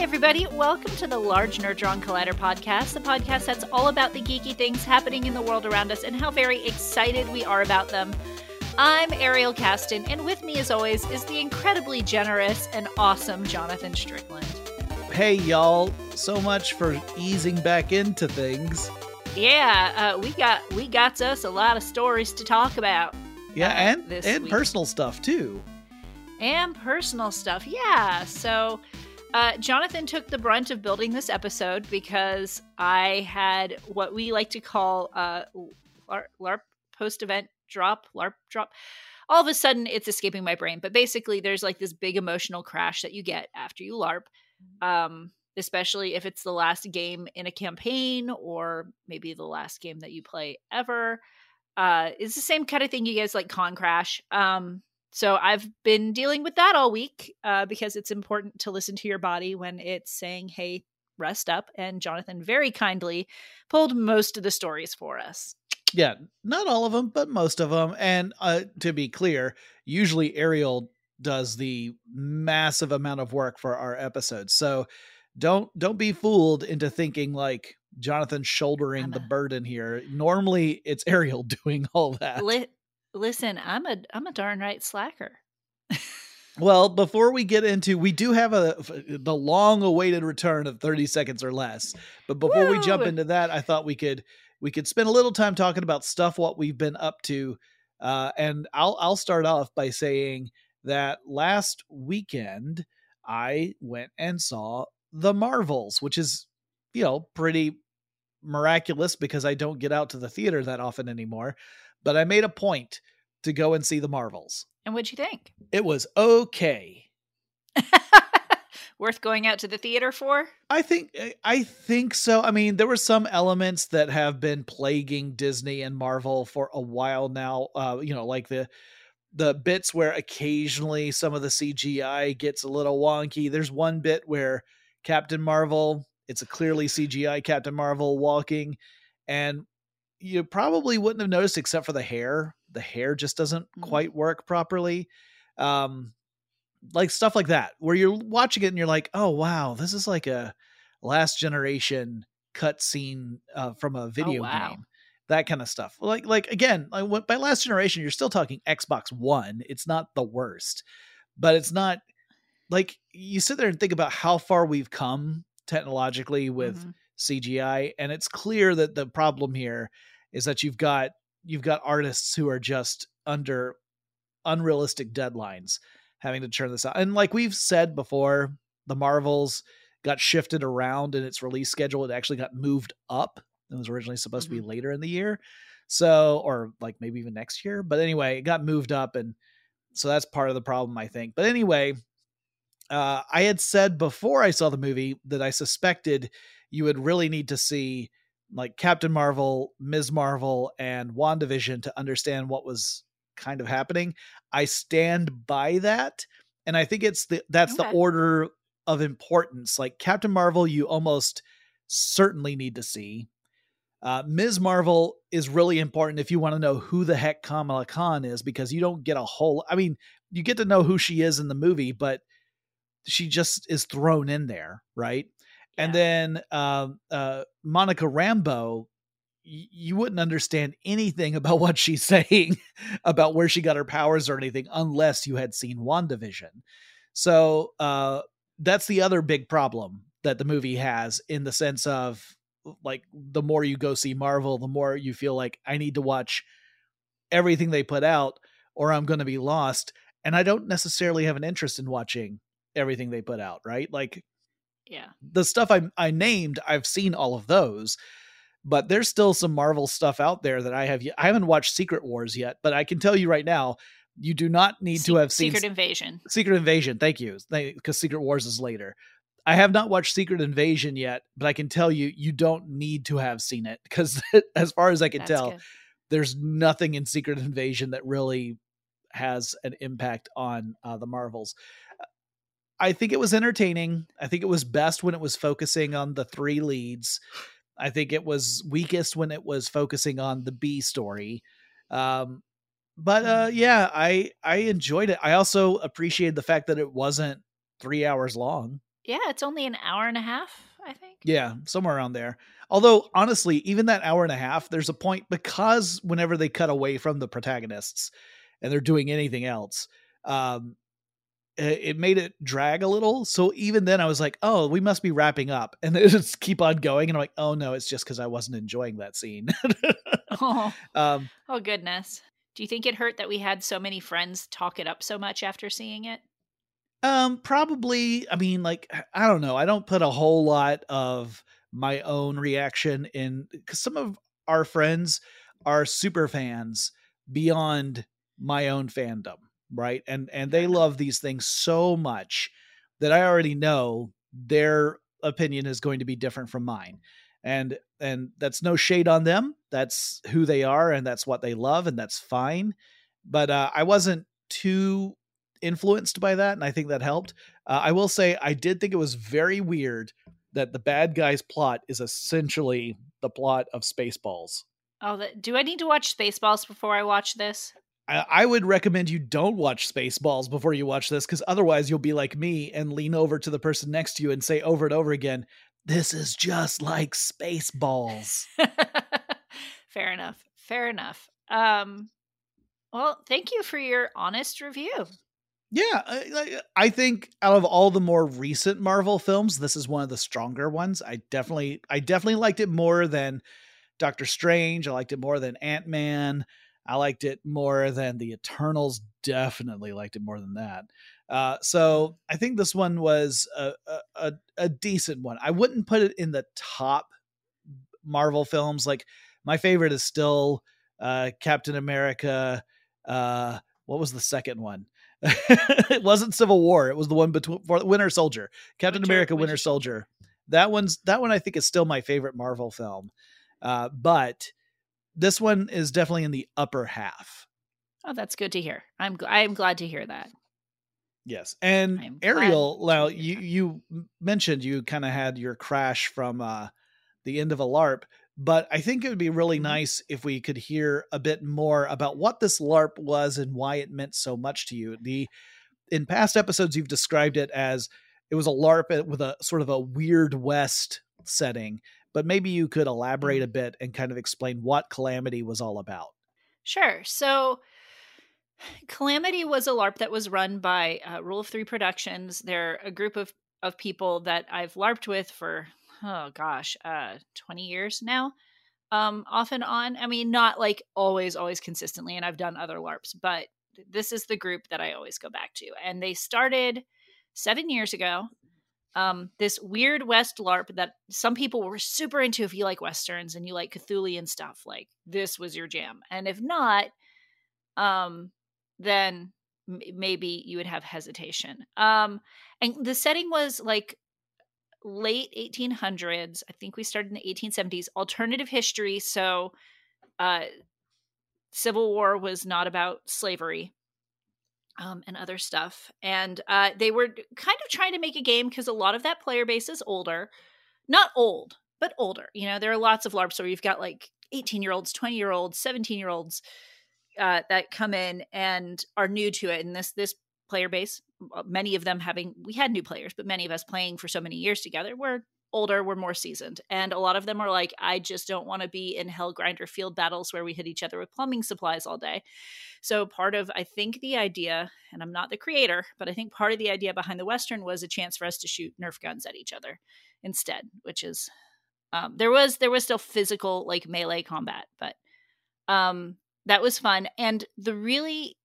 everybody. Welcome to the Large Nerdron Collider podcast, the podcast that's all about the geeky things happening in the world around us and how very excited we are about them. I'm Ariel Casten, and with me, as always, is the incredibly generous and awesome Jonathan Strickland. Hey, y'all. So much for easing back into things. Yeah, uh, we got we got us a lot of stories to talk about. Yeah, uh, and and week. personal stuff too. and personal stuff. Yeah. So uh, Jonathan took the brunt of building this episode because I had what we like to call uh, LARP, LARP post event drop, LARP drop. All of a sudden, it's escaping my brain. But basically, there's like this big emotional crash that you get after you LARP. Um, especially if it's the last game in a campaign or maybe the last game that you play ever. Uh, it's the same kind of thing you guys like con crash. Um, so I've been dealing with that all week uh, because it's important to listen to your body when it's saying, hey, rest up. And Jonathan very kindly pulled most of the stories for us. Yeah, not all of them, but most of them. And uh, to be clear, usually Ariel does the massive amount of work for our episodes. So don't don't be fooled into thinking like Jonathan shouldering the burden here. Normally, it's Ariel doing all that. Li- listen, I'm a I'm a darn right slacker. Well, before we get into, we do have a the long awaited return of 30 seconds or less. But before we jump into that, I thought we could we could spend a little time talking about stuff what we've been up to. Uh, and I'll I'll start off by saying that last weekend I went and saw The Marvels, which is you know pretty miraculous because I don't get out to the theater that often anymore. But I made a point to go and see The Marvels. And what'd you think? It was okay. Worth going out to the theater for? I think I think so. I mean, there were some elements that have been plaguing Disney and Marvel for a while now. Uh, you know, like the the bits where occasionally some of the CGI gets a little wonky. There's one bit where Captain Marvel, it's a clearly CGI Captain Marvel walking, and you probably wouldn't have noticed except for the hair. The hair just doesn't Mhm. quite work properly. Um, like stuff like that where you're watching it and you're like oh wow this is like a last generation cutscene uh, from a video wow. game that kind of stuff like like again like, by last generation you're still talking xbox one it's not the worst but it's not like you sit there and think about how far we've come technologically with Mhm. CGI and it's clear that the problem here is that you've got you've got artists who are just under unrealistic deadlines having to turn this out. And like we've said before, the Marvels got shifted around in its release schedule. It actually got moved up. It was originally supposed to be later in the year. So or like maybe even next year, but anyway, it got moved up and so that's part of the problem I think. But anyway, uh, I had said before I saw the movie that I suspected you would really need to see like Captain Marvel, Ms. Marvel, and WandaVision to understand what was kind of happening. I stand by that. And I think it's the that's the order of importance. Like Captain Marvel, you almost certainly need to see. Uh, Ms. Marvel is really important if you want to know who the heck Kamala Khan is, because you don't get a whole. I mean, you get to know who she is in the movie, but she just is thrown in there, right? And then um, uh, Monica Rambeau, y- you wouldn't understand anything about what she's saying about where she got her powers or anything unless you had seen WandaVision. So uh, that's the other big problem that the movie has in the sense of like the more you go see Marvel, the more you feel like I need to watch everything they put out or I'm going to be lost. And I don't necessarily have an interest in watching everything they put out, right? Like Yeah. the stuff I I named, I've seen all of those, but there's still some Marvel stuff out there that I have. i haven't watched Secret Wars yet, but I can tell you right now, you do not need to have seen Secret Invasion. Secret Invasion. Thank you, because Secret Wars is later. I have not watched Secret Invasion yet, but I can tell you, you don't need to have seen it because, as far as I can That's tell, good. there's nothing in Secret Invasion that really has an impact on uh, the Marvels. I think it was entertaining. I think it was best when it was focusing on the three leads. I think it was weakest when it was focusing on the B story. Um, but uh, yeah, I I enjoyed it. I also appreciated the fact that it wasn't three hours long. Yeah, it's only an hour and a half, I think. Yeah, somewhere around there. Although, honestly, even that hour and a half, there's a point because whenever they cut away from the protagonists and they're doing anything else, um, it made it drag a little. So even then, I was like, "Oh, we must be wrapping up," and then just keep on going. And I'm like, "Oh no, it's just because I wasn't enjoying that scene." oh. Um, oh goodness! Do you think it hurt that we had so many friends talk it up so much after seeing it? Um, probably. I mean, like, I don't know. I don't put a whole lot of my own reaction in because some of our friends are super fans beyond my own fandom right? And and they love these things so much that i already know their opinion is going to be different from mine. And and that's no shade on them. That's who they are and that's what they love and that's fine. But uh, i wasn't too influenced by that and i think that helped. Uh, i will say i did think it was very weird that the bad guy's plot is essentially the plot of spaceballs. Oh do i need to watch spaceballs before i watch this I would recommend you don't watch Spaceballs before you watch this because otherwise you'll be like me and lean over to the person next to you and say over and over again, This is just like Spaceballs. Fair enough. Fair enough. Um, well, thank you for your honest review. Yeah, I, I think out of all the more recent Marvel films, this is one of the stronger ones. I definitely, I definitely liked it more than Doctor Strange. I liked it more than Ant Man. I liked it more than the Eternals. Definitely liked it more than that. Uh, so I think this one was a, a, a decent one. I wouldn't put it in the top Marvel films. Like my favorite is still uh, Captain America. Uh, what was the second one? it wasn't Civil War. It was the one between Winter Soldier, Captain Winter, America, Winter, Winter Soldier. That one's that one I think is still my favorite Marvel film. Uh, but this one is definitely in the upper half. Oh, that's good to hear. I'm I am glad to hear that. Yes, and Ariel, now you you mentioned you kind of had your crash from uh, the end of a LARP, but I think it would be really mm-hmm. nice if we could hear a bit more about what this LARP was and why it meant so much to you. The in past episodes, you've described it as it was a LARP with a sort of a weird West setting, but maybe you could elaborate mm-hmm. a bit and kind of explain what Calamity was all about. Sure. So, Calamity was a LARP that was run by uh, Rule of Three Productions. They're a group of, of people that I've LARPed with for, oh gosh, uh, 20 years now, um, off and on. I mean, not like always, always consistently, and I've done other LARPs, but this is the group that I always go back to. And they started seven years ago um, this weird West LARP that some people were super into if you like Westerns and you like Cthulhu stuff. Like this was your jam. And if not, um, then m- maybe you would have hesitation. Um, and the setting was like late 1800s. I think we started in the 1870s. Alternative history. So, uh, Civil War was not about slavery um, and other stuff. And uh, they were kind of trying to make a game because a lot of that player base is older, not old, but older. You know, there are lots of LARPs where you've got like 18 year olds, 20 year olds, 17 year olds uh, that come in and are new to it. And this this player base, many of them having we had new players, but many of us playing for so many years together were older, we're more seasoned. And a lot of them are like, I just don't want to be in Hell Grinder field battles where we hit each other with plumbing supplies all day. So part of I think the idea, and I'm not the creator, but I think part of the idea behind the Western was a chance for us to shoot Nerf guns at each other instead, which is um, there was there was still physical like melee combat, but um, that was fun. And the really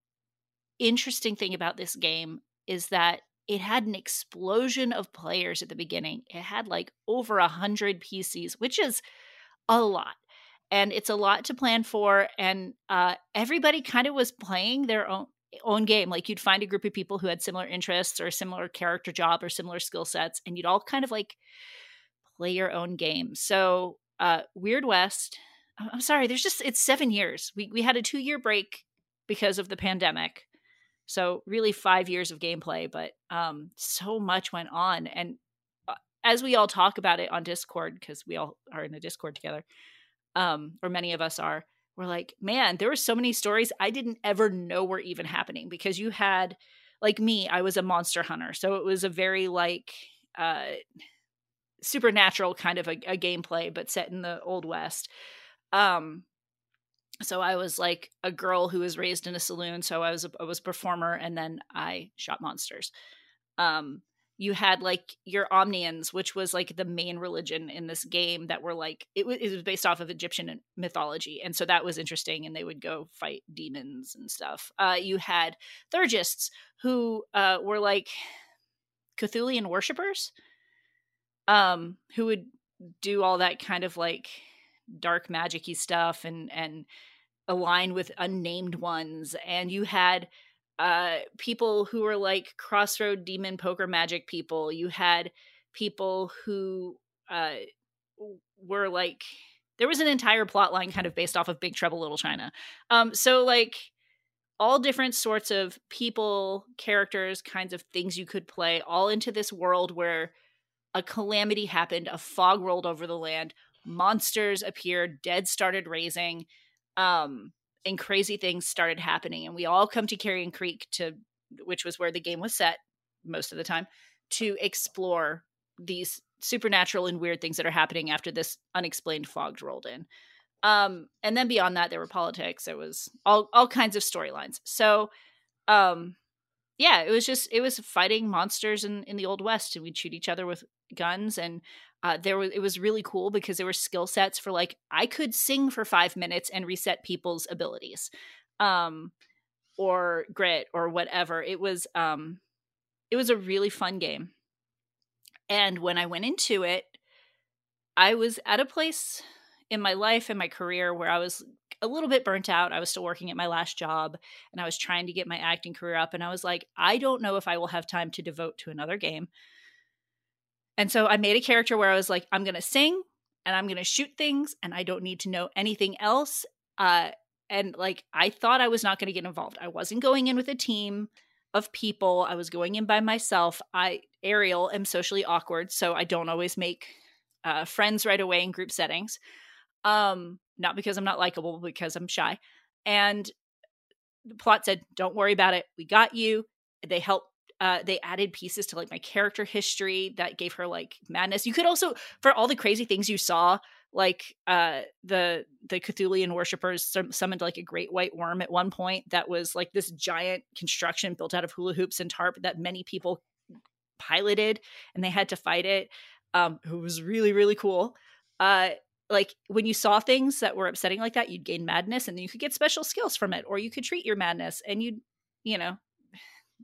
interesting thing about this game is that it had an explosion of players at the beginning. It had like over a hundred PCs, which is a lot. And it's a lot to plan for. And uh, everybody kind of was playing their own own game. Like you'd find a group of people who had similar interests or similar character job or similar skill sets, and you'd all kind of like play your own game. So uh, Weird West. I'm sorry, there's just it's seven years. We we had a two year break because of the pandemic. So really five years of gameplay, but um, so much went on. And uh, as we all talk about it on Discord, because we all are in a Discord together, um, or many of us are, we're like, man, there were so many stories I didn't ever know were even happening because you had, like me, I was a monster hunter. So it was a very like uh, supernatural kind of a, a, gameplay, but set in the old west. Um, so I was like a girl who was raised in a saloon. So I was a, I was a performer, and then I shot monsters. Um, you had like your Omnians, which was like the main religion in this game that were like it was, it was based off of Egyptian mythology, and so that was interesting. And they would go fight demons and stuff. Uh, you had Thurgists who uh, were like Cthulian worshippers, um, who would do all that kind of like dark magicy stuff and and align with unnamed ones. And you had uh, people who were like crossroad demon poker magic people. You had people who uh, were like there was an entire plot line kind of based off of Big Trouble Little China. Um, so like all different sorts of people, characters, kinds of things you could play, all into this world where a calamity happened, a fog rolled over the land, monsters appeared, dead started raising. Um, and crazy things started happening. And we all come to carrion creek to which was where the game was set most of the time to explore these supernatural and weird things that are happening after this unexplained fog rolled in. Um and then beyond that there were politics. There was all all kinds of storylines. So um yeah it was just it was fighting monsters in in the old west and we'd shoot each other with guns and uh, there was it was really cool because there were skill sets for like I could sing for five minutes and reset people's abilities, um, or grit or whatever. It was um, it was a really fun game, and when I went into it, I was at a place in my life and my career where I was a little bit burnt out. I was still working at my last job and I was trying to get my acting career up. And I was like, I don't know if I will have time to devote to another game. And so I made a character where I was like, I'm going to sing and I'm going to shoot things and I don't need to know anything else. Uh, and like, I thought I was not going to get involved. I wasn't going in with a team of people. I was going in by myself. I, Ariel, am socially awkward, so I don't always make uh, friends right away in group settings. Um, not because I'm not likable, because I'm shy. And the plot said, "Don't worry about it. We got you." They helped uh, they added pieces to like my character history that gave her like madness. You could also, for all the crazy things you saw, like uh, the the Cthulian worshippers summoned like a great white worm at one point that was like this giant construction built out of hula hoops and tarp that many people piloted and they had to fight it. Um, it was really really cool. Uh, like when you saw things that were upsetting like that, you'd gain madness and you could get special skills from it, or you could treat your madness and you'd you know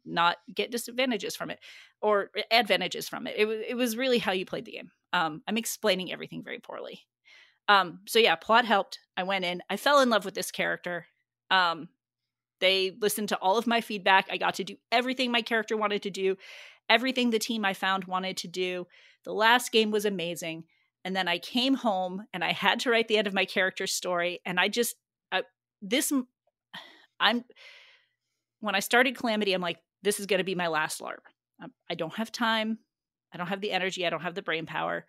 not get disadvantages from it or advantages from it. It, w- it was really how you played the game. Um, I'm explaining everything very poorly. Um, so yeah, plot helped. I went in. I fell in love with this character. Um, they listened to all of my feedback. I got to do everything my character wanted to do, everything the team I found wanted to do. The last game was amazing. And then I came home and I had to write the end of my character's story. And I just, I, this, I'm, when I started Calamity, I'm like, this is going to be my last LARP. Um, I don't have time. I don't have the energy. I don't have the brain power.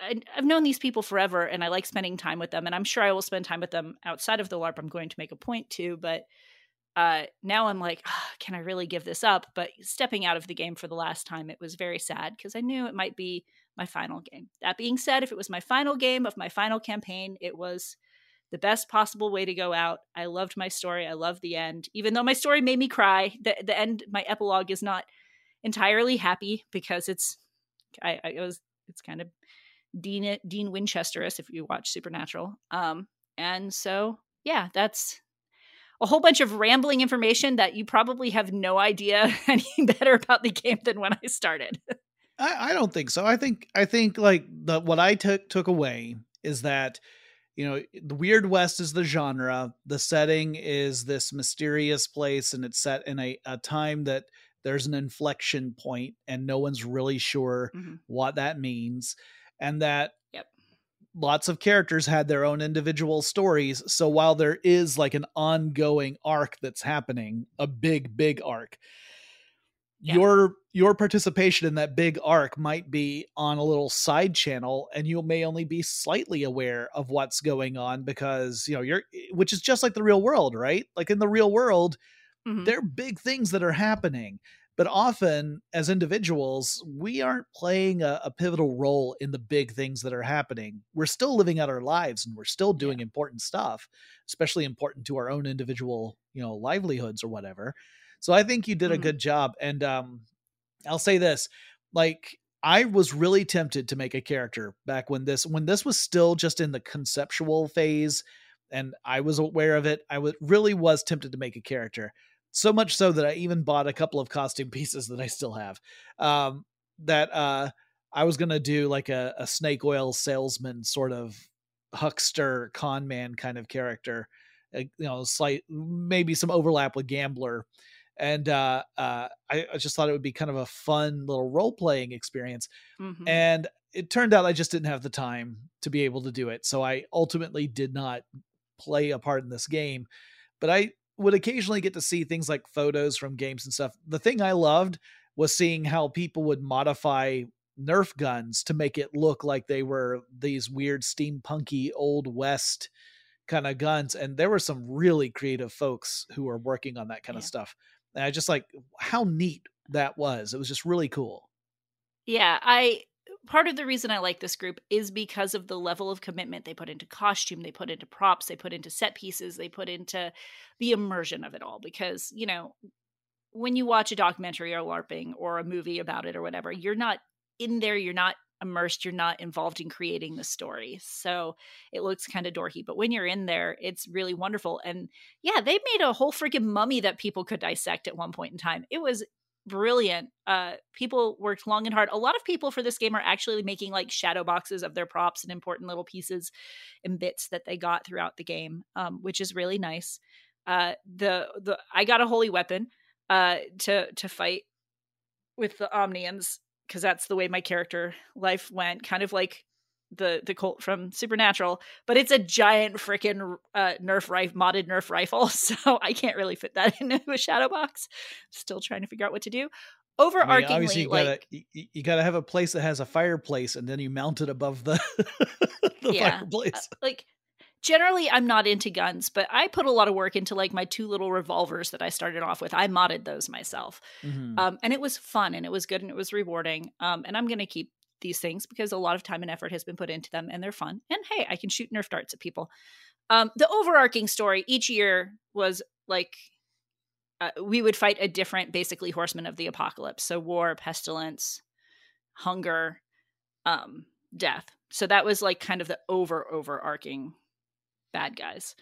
I, have known these people forever and I like spending time with them. And I'm sure I will spend time with them outside of the LARP. I'm going to make a point to. But uh, now I'm like, oh, can I really give this up? But stepping out of the game for the last time, it was very sad because I knew it might be my final game. That being said, if it was my final game of my final campaign, it was the best possible way to go out. I loved my story. I loved the end. Even though my story made me cry, the the end my epilogue is not entirely happy because it's I, I it was it's kind of Dean Dean Winchesterous if you watch Supernatural. Um and so yeah, that's a whole bunch of rambling information that you probably have no idea any better about the game than when I started. I, I don't think so. I think I think like the what I took took away is that you know the weird west is the genre the setting is this mysterious place and it's set in a, a time that there's an inflection point and no one's really sure mm-hmm. what that means and that yep. lots of characters had their own individual stories so while there is like an ongoing arc that's happening a big big arc yeah. your your participation in that big arc might be on a little side channel and you may only be slightly aware of what's going on because you know you're which is just like the real world right like in the real world mm-hmm. there are big things that are happening but often as individuals we aren't playing a, a, pivotal role in the big things that are happening we're still living out our lives and we're still doing yeah. important stuff especially important to our own individual you know livelihoods or whatever so i think you did mm-hmm. a good job and um i'll say this like I was really tempted to make a character back when this when this was still just in the conceptual phase and I was aware of it. I was really was tempted to make a character. So much so that I even bought a couple of costume pieces that I still have. Um, that uh, I was gonna do like a, a snake oil salesman sort of huckster con man kind of character. Uh, you know, slight maybe some overlap with gambler and uh, uh, I, I, just thought it would be kind of a fun little role playing experience. Mm-hmm. And it turned out I just didn't have the time to be able to do it, so I ultimately did not play a part in this game. But I would occasionally get to see things like photos from games and stuff. The thing I loved was seeing how people would modify Nerf guns to make it look like they were these weird steampunky old west kind of guns and there were some really creative folks who were working on that kind yeah. of stuff and I just like how neat that was. It was just really cool. Yeah, I part of the reason I like this group is because of the level of commitment they put into costume, they put into props, they put into set pieces, they put into the immersion of it all. Because, you know, when you watch a documentary or LARPing or a movie about it or whatever, you're not in there, you're not immersed, you're not involved in creating the story. So it looks kind of dorky. But when you're in there, it's really wonderful. And yeah, they made a whole freaking mummy that people could dissect at one point in time. It was brilliant. Uh, people worked long and hard. A lot of people for this game are actually making like shadow boxes of their props and important little pieces and bits that they got throughout the game, um, which is really nice. Uh, the the I got a holy weapon uh, to to fight with the Omnians because that's the way my character life went, kind of like the the Colt from Supernatural, but it's a giant freaking uh, Nerf rifle, modded Nerf rifle, so I can't really fit that into a shadow box. Still trying to figure out what to do. Overarchingly, I mean, you like gotta, you, you, gotta have a place that has a fireplace, and then you mount it above the the yeah, fireplace. Uh, like generally I'm not into guns, but I put a lot of work into like my two little revolvers that I started off with. I modded those myself. Mm-hmm. Um, and it was fun and it was good and it was rewarding. Um, and I'm going to keep these things because a lot of time and effort has been put into them and they're fun. And hey, I can shoot Nerf darts at people. Um, the overarching story each year was like uh, we would fight a different, basically, horseman of the apocalypse. So war, pestilence, hunger, um, death. So that was like kind of the over overarching bad guys.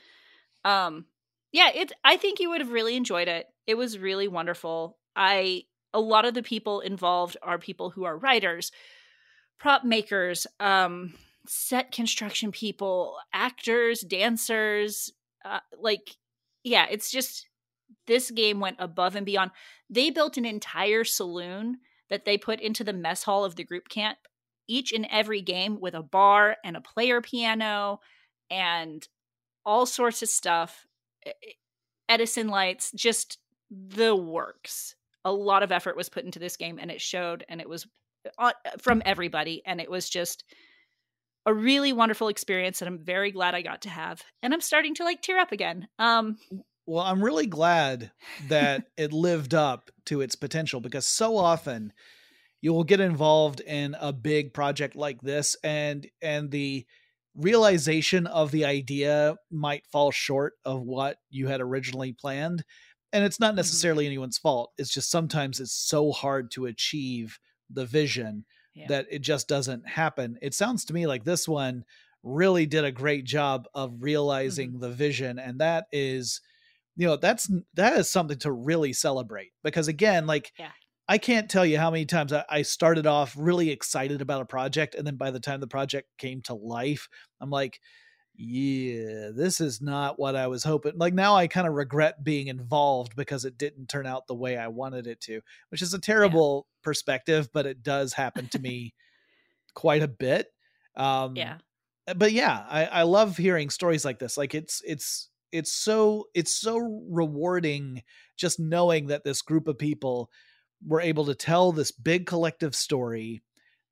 Um yeah, it I think you would have really enjoyed it. It was really wonderful. I a lot of the people involved are people who are writers, prop makers, um set construction people, actors, dancers, uh, like yeah, it's just this game went above and beyond. They built an entire saloon that they put into the mess hall of the group camp each and every game with a bar and a player piano and all sorts of stuff. Edison lights, just the works. A lot of effort was put into this game, and it showed, and it was uh, from everybody, and it was just a really wonderful experience that I'm very glad I got to have, and I'm starting to like tear up again. Um, well, I'm really glad that it lived up to its potential because so often you will get involved in a big project like this, and and the realization of the idea might fall short of what you had originally planned. And it's not mm-hmm. necessarily mm-hmm. anyone's fault. It's just sometimes it's so hard to achieve the vision yeah. that it just doesn't happen. It sounds to me like this one really did a great job of realizing mm-hmm. the vision and that is you know that's that is something to really celebrate because again like yeah. I can't tell you how many times I, started off really excited about a project, and then by the time the project came to life, I'm like, yeah, this is not what I was hoping. Like now I kind of regret being involved because it didn't turn out the way I wanted it to, which is a terrible yeah. perspective, but it does happen to me quite a bit. Um, yeah. Eh, but yeah, I, I love hearing stories like this. Like it's, it's, it's so, it's so rewarding just knowing that this group of people were able to tell this big collective story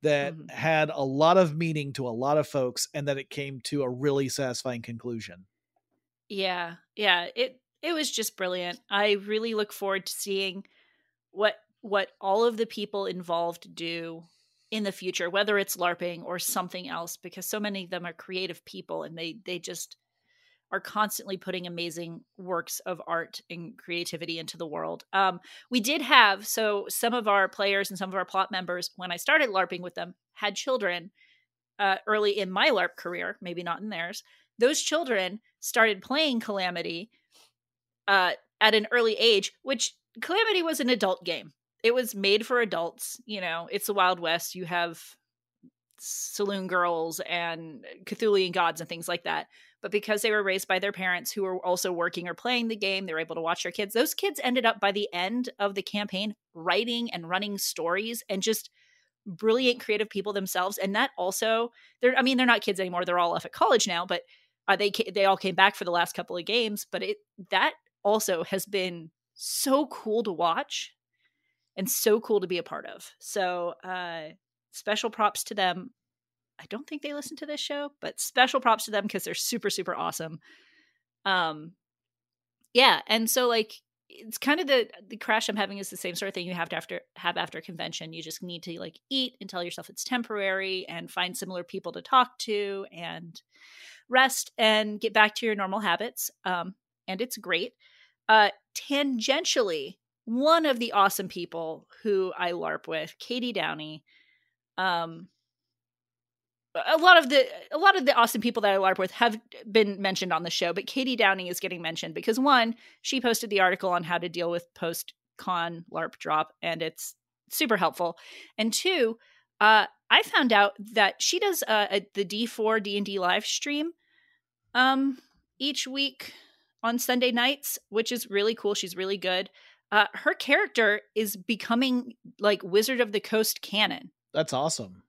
that mm-hmm. had a lot of meaning to a lot of folks and that it came to a really satisfying conclusion. Yeah. Yeah, it it was just brilliant. I really look forward to seeing what what all of the people involved do in the future, whether it's LARPing or something else, because so many of them are creative people and they they just are constantly putting amazing works of art and creativity into the world. Um, we did have so some of our players and some of our plot members, when I started LARPing with them, had children uh, early in my LARP career, maybe not in theirs. Those children started playing Calamity uh, at an early age, which Calamity was an adult game it was made for adults. You know, it's the Wild West. You have saloon girls and Cthulhian gods and things like that. But because they were raised by their parents who were also working or playing the game, they were able to watch their kids. Those kids ended up by the end of the campaign writing and running stories and just brilliant creative people themselves. And that also, they're I mean, they're not kids anymore. They're all off at college now, but uh, they they all came back for the last couple of games. But it that also has been so cool to watch and so cool to be a part of. So, uh, special props to them. I don't think they listen to this show, but special props to them because they're super, super awesome. Um, yeah, and so like it's kind of the the crash I'm having is the same sort of thing you have to after have after convention. You just need to like eat and tell yourself it's temporary and find similar people to talk to and rest and get back to your normal habits. Um, and it's great. Uh, tangentially, one of the awesome people who I LARP with, Katie Downey. Um, a lot of the a lot of the awesome people that I LARP with have been mentioned on the show, but Katie Downey is getting mentioned because one, she posted the article on how to deal with post con LARP drop, and it's super helpful. And two, uh, I found out that she does uh, a, the D four D and D live stream um, each week on Sunday nights, which is really cool. She's really good uh, her character is becoming like Wizard of the Coast canon. That's awesome.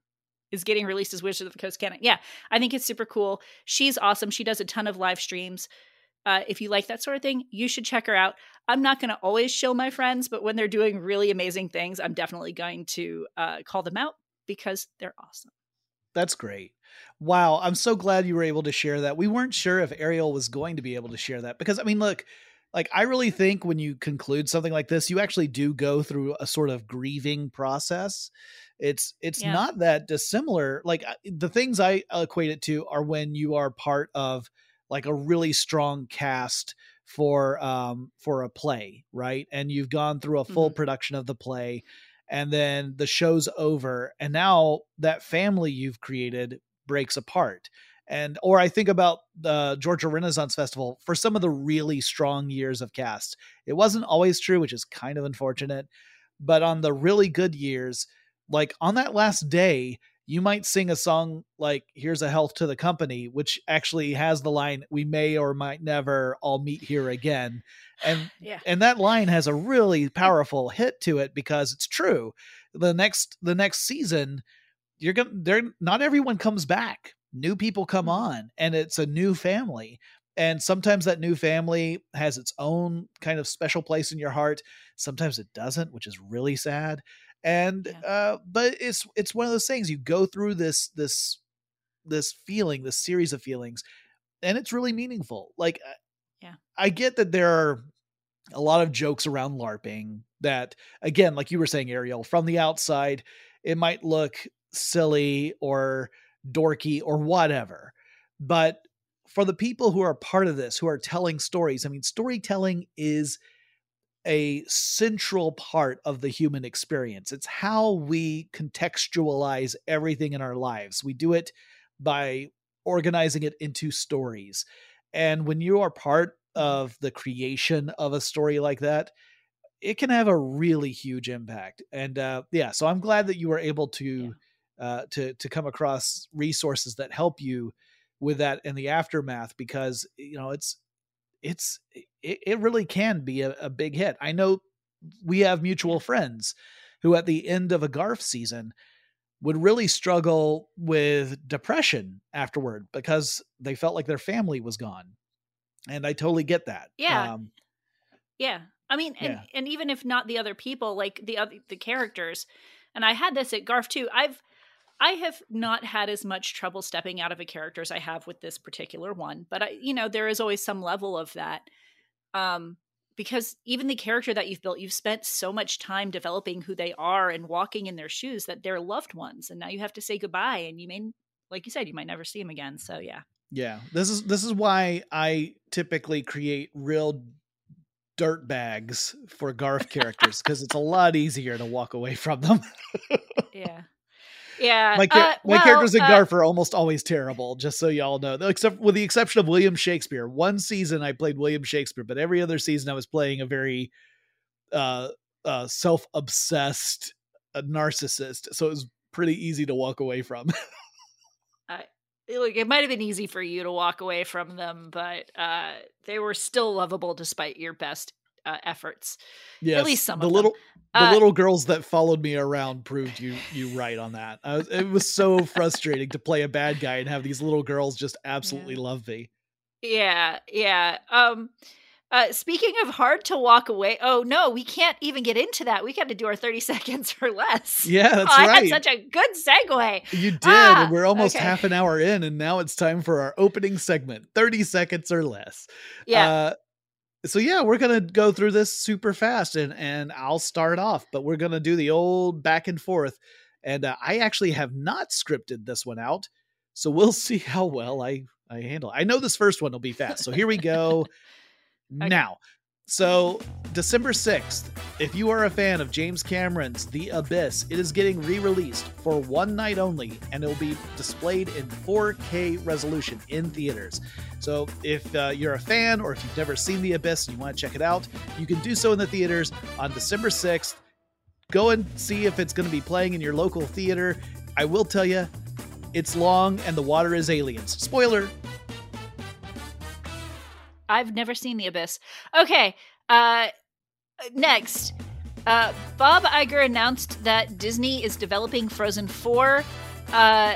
Is getting released as Wizard of the Coast canon. Yeah, I think it's super cool. She's awesome. She does a ton of live streams. Uh, if you like that sort of thing, you should check her out. I'm not going to always show my friends, but when they're doing really amazing things, I'm definitely going to uh, call them out because they're awesome. That's great. Wow. I'm so glad you were able to share that. We weren't sure if Ariel was going to be able to share that because, I mean, look, like I really think when you conclude something like this, you actually do go through a sort of grieving process. It's it's yeah. not that dissimilar. Like the things I equate it to are when you are part of like a really strong cast for um for a play, right? And you've gone through a full mm-hmm. production of the play and then the show's over and now that family you've created breaks apart and or I think about the Georgia Renaissance Festival for some of the really strong years of cast. It wasn't always true, which is kind of unfortunate, but on the really good years, like on that last day, you might sing a song like "Here's a Health to the Company," which actually has the line "We may or might never all meet here again," and yeah. and that line has a really powerful hit to it because it's true. The next the next season, you're gonna there. Not everyone comes back new people come mm-hmm. on and it's a new family and sometimes that new family has its own kind of special place in your heart sometimes it doesn't which is really sad and yeah. uh but it's it's one of those things you go through this this this feeling this series of feelings and it's really meaningful like uh, yeah i get that there are a lot of jokes around larping that again like you were saying ariel from the outside it might look silly or dorky or whatever. But for the people who are part of this, who are telling stories, I mean, storytelling is a central part of the human experience. It's how we contextualize everything in our lives. We do it by organizing it into stories. And when you are part of the creation of a story like that, it can have a really huge impact. And uh, yeah, so I'm glad that you were able to yeah uh, to to come across resources that help you with that in the aftermath because you know it's it's it, it really can be a, a big hit. I know we have mutual friends who at the end of a Garf season would really struggle with depression afterward because they felt like their family was gone. And I totally get that. Yeah. Um, yeah. I mean, and, yeah. and even if not the other people, like the other the characters, and I had this at Garf too. I've I have not had as much trouble stepping out of a character as I have with this particular one, but I, you know, there is always some level of that. Um, because even the character that you've built, you've spent so much time developing who they are and walking in their shoes that they're loved ones, and now you have to say goodbye, and you may, like you said, you might never see them again. So yeah, yeah. This is this is why I typically create real dirt bags for Garf characters because it's a lot easier to walk away from them. yeah. My, uh, my well, characters in uh, Garf are almost always terrible. Just so y'all know, except with the exception of William Shakespeare. One season I played William Shakespeare, but every other season I was playing a very uh, uh, self-obsessed uh, narcissist. So it was pretty easy to walk away from. Like it might have been easy for you to walk away from them, but uh, they were still lovable despite your best uh, efforts. Yes, At least some the of little them. the Uh, little girls that followed me around proved you you right on that. I was, it was so frustrating to play a bad guy and have these little girls just absolutely love me. Yeah, yeah. Um uh speaking of hard to walk away. Oh no, we can't even get into that. We got to do our 30 seconds or less. Yeah, that's oh, I right. had such a good segue. You did, Ah, we're almost okay. half an hour in, and now it's time for our opening segment, thirty seconds or less. Yeah. Uh, so yeah, we're gonna go through this super fast, and and I'll start off, but we're gonna do the old back and forth. And uh, I actually have not scripted this one out, so we'll see how well I I handle. it. I know this first one will be fast, so here we go. Now, so December sixth, if you are a fan of James Cameron's The Abyss, it is getting re-released for one night only, and it will be displayed in 4K resolution in theaters. So if uh, you're a fan or if you've never seen The Abyss and you want to check it out, you can do so in the theaters on December 6th. Go and see if it's going to be playing in your local theater. I will tell you, it's long and the water is aliens. Spoiler. I've never seen The Abyss. Okay. Uh next. Uh Bob Iger announced that Disney is developing Frozen 4. Uh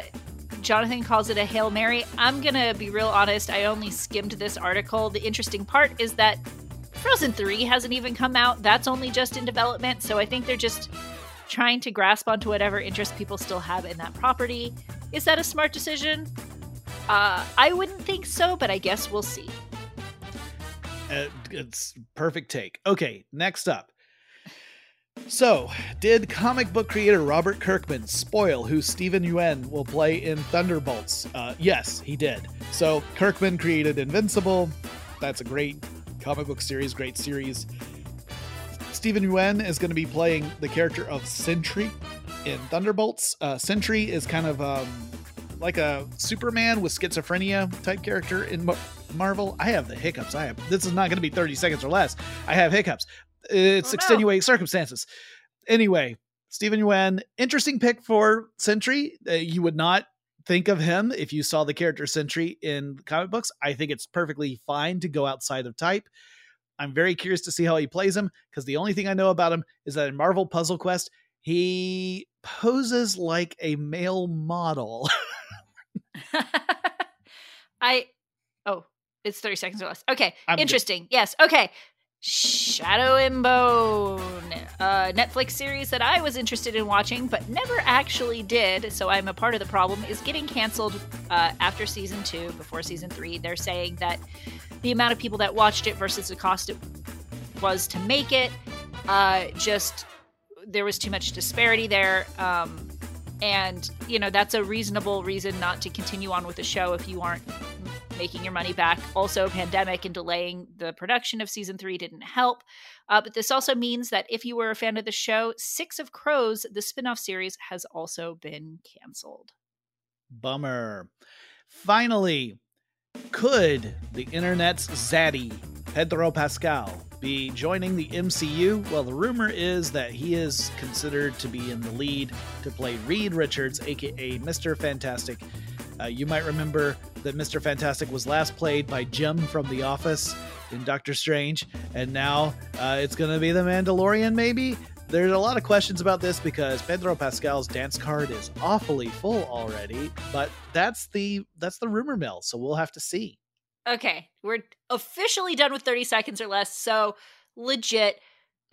Jonathan calls it a Hail Mary. I'm going to be real honest, I only skimmed this article. The interesting part is that Frozen 3 hasn't even come out. That's only just in development, so I think they're just trying to grasp onto whatever interest people still have in that property. Is that a smart decision? Uh, I wouldn't think so, but I guess we'll see. Uh, it's perfect take. Okay, next up. So, did comic book creator Robert Kirkman spoil who Steven Yeun will play in Thunderbolts? Uh, yes, he did. So, Kirkman created Invincible. That's a great comic book series, great series. Steven Yeun is going to be playing the character of Sentry in Thunderbolts. Uh, Sentry is kind of um, like a Superman with schizophrenia type character in Marvel. I have the hiccups. I have. This is not going to be 30 seconds or less. I have hiccups. It's Oh, no. extenuating circumstances. Anyway, Steven Yeun, interesting pick for Sentry. Uh, you would not think of him if you saw the character Sentry in comic books. I think it's perfectly fine to go outside of type. I'm very curious to see how he plays him because the only thing I know about him is that in Marvel Puzzle Quest, he poses like a male model. I it's 30 seconds or less. Okay, I'm good. interesting. Yes. Okay. Shadow and Bone, uh, Netflix series that I was interested in watching but never actually did, so I'm a part of the problem, is getting canceled uh, after season two, before season three. They're saying that the amount of people that watched it versus the cost it was to make it, uh, just there was too much disparity there. Um, and you know that's a reasonable reason not to continue on with the show if you aren't making your money back also pandemic and delaying the production of season three didn't help uh, but this also means that if you were a fan of the show six of crows the spin-off series has also been canceled Bummer. Finally, could the internet's zaddy, Pedro Pascal, be joining the MCU? Well, the rumor is that he is considered to be in the lead to play Reed Richards, aka Mr. Fantastic. Uh, you might remember that Mr. Fantastic was last played by Jim from The Office in Doctor Strange, and now uh, it's going to be the Mandalorian, maybe? There's a lot of questions about this because Pedro Pascal's dance card is awfully full already, but that's the that's the rumor mill, so we'll have to see. okay we're officially done with 30 seconds or less so legit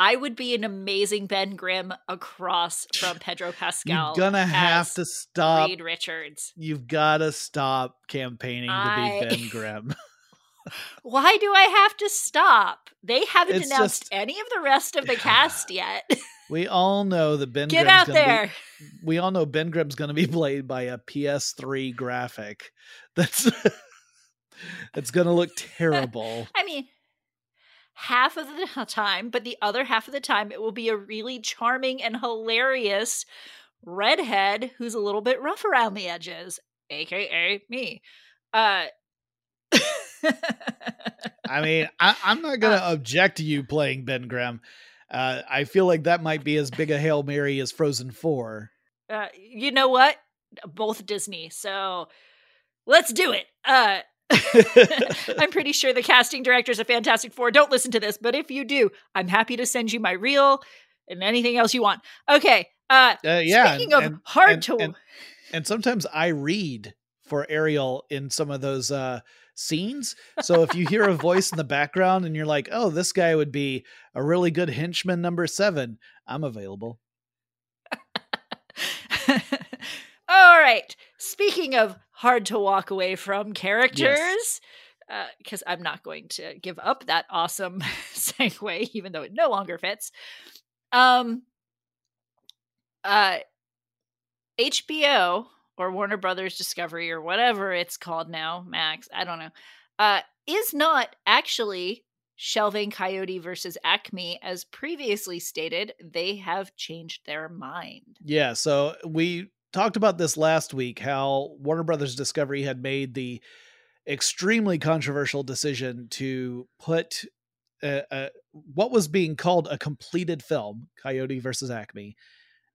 i would be an amazing ben grimm across from pedro pascal You're gonna have to stop. reed richards You've got to stop campaigning to I- be Ben Grimm. Why do I have to stop? They haven't It's announced just- any of the rest of the cast yet. We all know that Ben Get Grimm's out gonna be- there. we all know Ben Grimm's going to be played by a PS3 graphic. That's it's going to look terrible. I mean, half of the time, but the other half of the time, it will be a really charming and hilarious redhead who's a little bit rough around the edges, aka me. Uh, I mean, I, I'm not going to object to you playing Ben Grimm. Uh, I feel like that might be as big a hail mary as Frozen Four. uh, you know what? Both Disney, so let's do it. Uh, I'm pretty sure the casting directors of Fantastic Four don't listen to this, but if you do, I'm happy to send you my reel and anything else you want. Okay. Uh, Uh, yeah, speaking and- of and- hard and- to and- and sometimes I read for Ariel in some of those uh, scenes. So if you hear a voice in the background and you're like, "Oh, this guy would be a really good henchman number seven, I'm available. All right. Speaking of hard to walk away from characters, because I'm not going to give up that awesome segue, even though it no longer fits. Um, uh, HBO or Warner Brothers Discovery or whatever it's called now, Max, I don't know, uh, is not actually shelving Coyote versus Acme as previously stated. They have changed their mind. Yeah, so we talked about this last week how Warner Brothers Discovery had made the extremely controversial decision to put what was being called a completed film, Coyote versus Acme,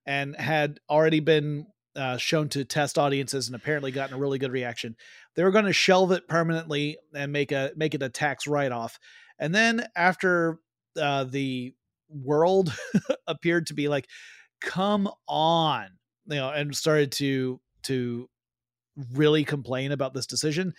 and had already been uh, shown to test audiences and apparently gotten a really good reaction. They were going to shelve it permanently and make a make it a tax write off. And then after uh, the world appeared to be like, "Come on," you know, and started to to really complain about this decision,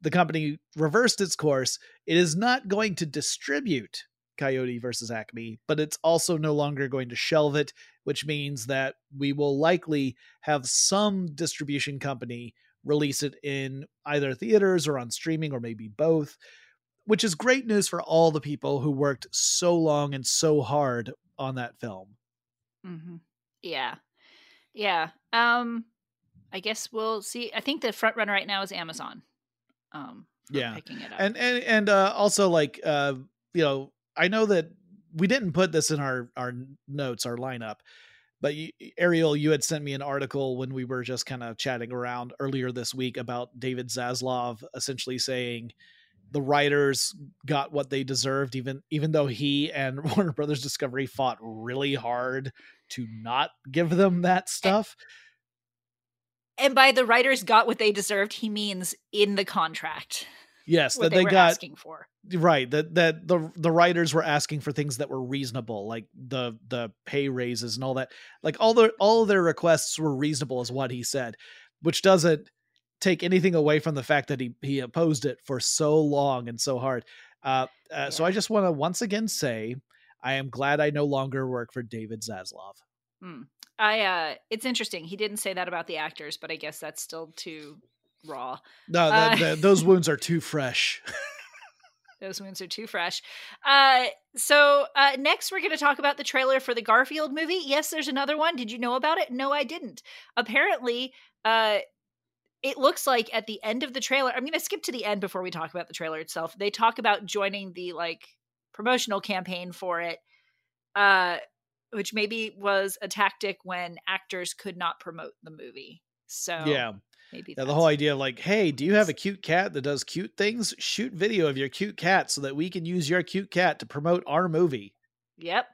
the company reversed its course. It is not going to distribute Coyote versus Acme, but it's also no longer going to shelve it, which means that we will likely have some distribution company release it in either theaters or on streaming or maybe both, which is great news for all the people who worked so long and so hard on that film. Mm-hmm. Yeah, yeah. Um, I guess we'll see. I think the front runner right now is Amazon. Um, Yeah. picking it up. and and and uh, also like uh, you know I know that we didn't put this in our our notes our lineup, but you, Ariel, you had sent me an article when we were just kind of chatting around earlier this week about David Zaslav essentially saying the writers got what they deserved even even though he and Warner Brothers Discovery fought really hard to not give them that stuff. and by the writers got what they deserved, he means in the contract Yes, that they, they were got asking for. right that that the the writers were asking for things that were reasonable like the the pay raises and all that like all the all their requests were reasonable is what he said which doesn't take anything away from the fact that he he opposed it for so long and so hard uh, uh so i just want to once again say i am glad i no longer work for david zaslav I uh, it's interesting. He didn't say that about the actors, but I guess that's still too raw. no the- Uh, the- those wounds are too fresh Those wounds are too fresh. Uh, so uh, next, we're going to talk about the trailer for the Garfield movie. Yes, there's another one. Did you know about it? No, I didn't. Apparently, uh, it looks like at the end of the trailer. I'm going to skip to the end before we talk about the trailer itself. They talk about joining the like promotional campaign for it, uh, which maybe was a tactic when actors could not promote the movie. So yeah maybe Yeah, the whole idea of like, hey, do you have a cute cat that does cute things? Shoot video of your cute cat so that we can use your cute cat to promote our movie. Yep.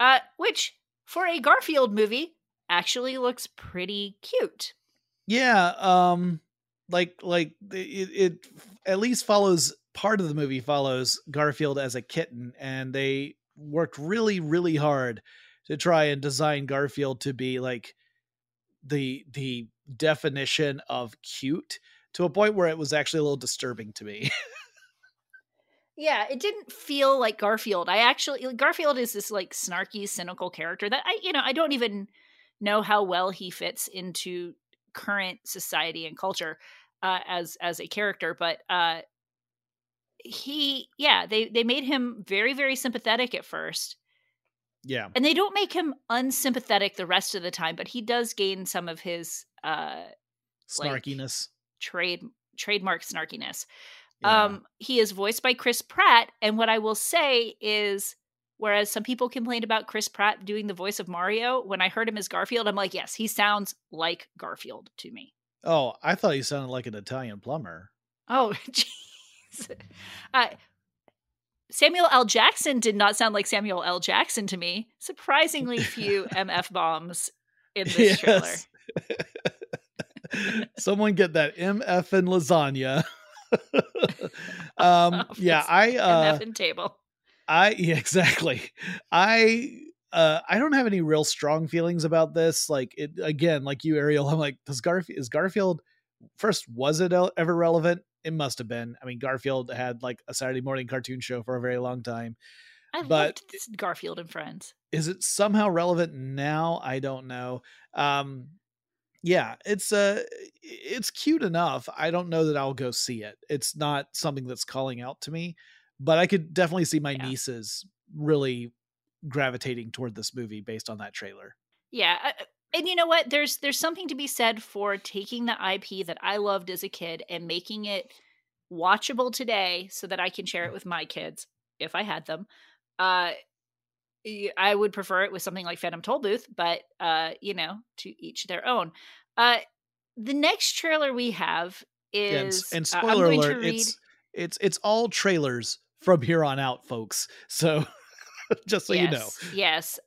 Uh, which for a Garfield movie actually looks pretty cute. Yeah, um like like it, it at least follows part of the movie follows Garfield as a kitten and they worked really really hard to try and design Garfield to be like the the definition of cute to a point where it was actually a little disturbing to me. Yeah, it didn't feel like Garfield. I actually Garfield is this like snarky, cynical character that I, you know, I don't even know how well he fits into current society and culture uh, as as a character, but uh, he yeah they they made him very very sympathetic at first. Yeah. And they don't make him unsympathetic the rest of the time but he does gain some of his uh snarkiness. like, trade trademark snarkiness. Yeah. um he is voiced by chris pratt and what i will say is whereas some people complained about chris pratt doing the voice of mario when i heard him as garfield i'm like yes he sounds like garfield to me oh i thought he sounded like an italian plumber oh uh, Samuel L. Jackson did not sound like Samuel L. Jackson to me. Surprisingly few MF bombs in this yes. trailer. Someone get that MF and lasagna. um, yeah, I uh, MF and table. I yeah, exactly. I uh, I don't have any real strong feelings about this. Like it again, like you, Ariel. I'm like, does Garfield is Garfield first? Was it ever relevant? it must have been. I mean, Garfield had like a Saturday morning cartoon show for a very long time. I but loved Garfield and Friends. Is it somehow relevant now? I don't know. Um, yeah, it's uh it's cute enough. I don't know that I'll go see it. It's not something that's calling out to me, but I could definitely see my yeah. nieces really gravitating toward this movie based on that trailer. Yeah, and you know what there's there's something to be said for taking the ip that i loved as a kid and making it watchable today so that i can share it with my kids if i had them uh i would prefer it with something like phantom tollbooth but uh you know to each their own uh the next trailer we have is and, and uh, spoiler uh, alert read... it's it's it's all trailers from here on out folks so just so yes, you know yes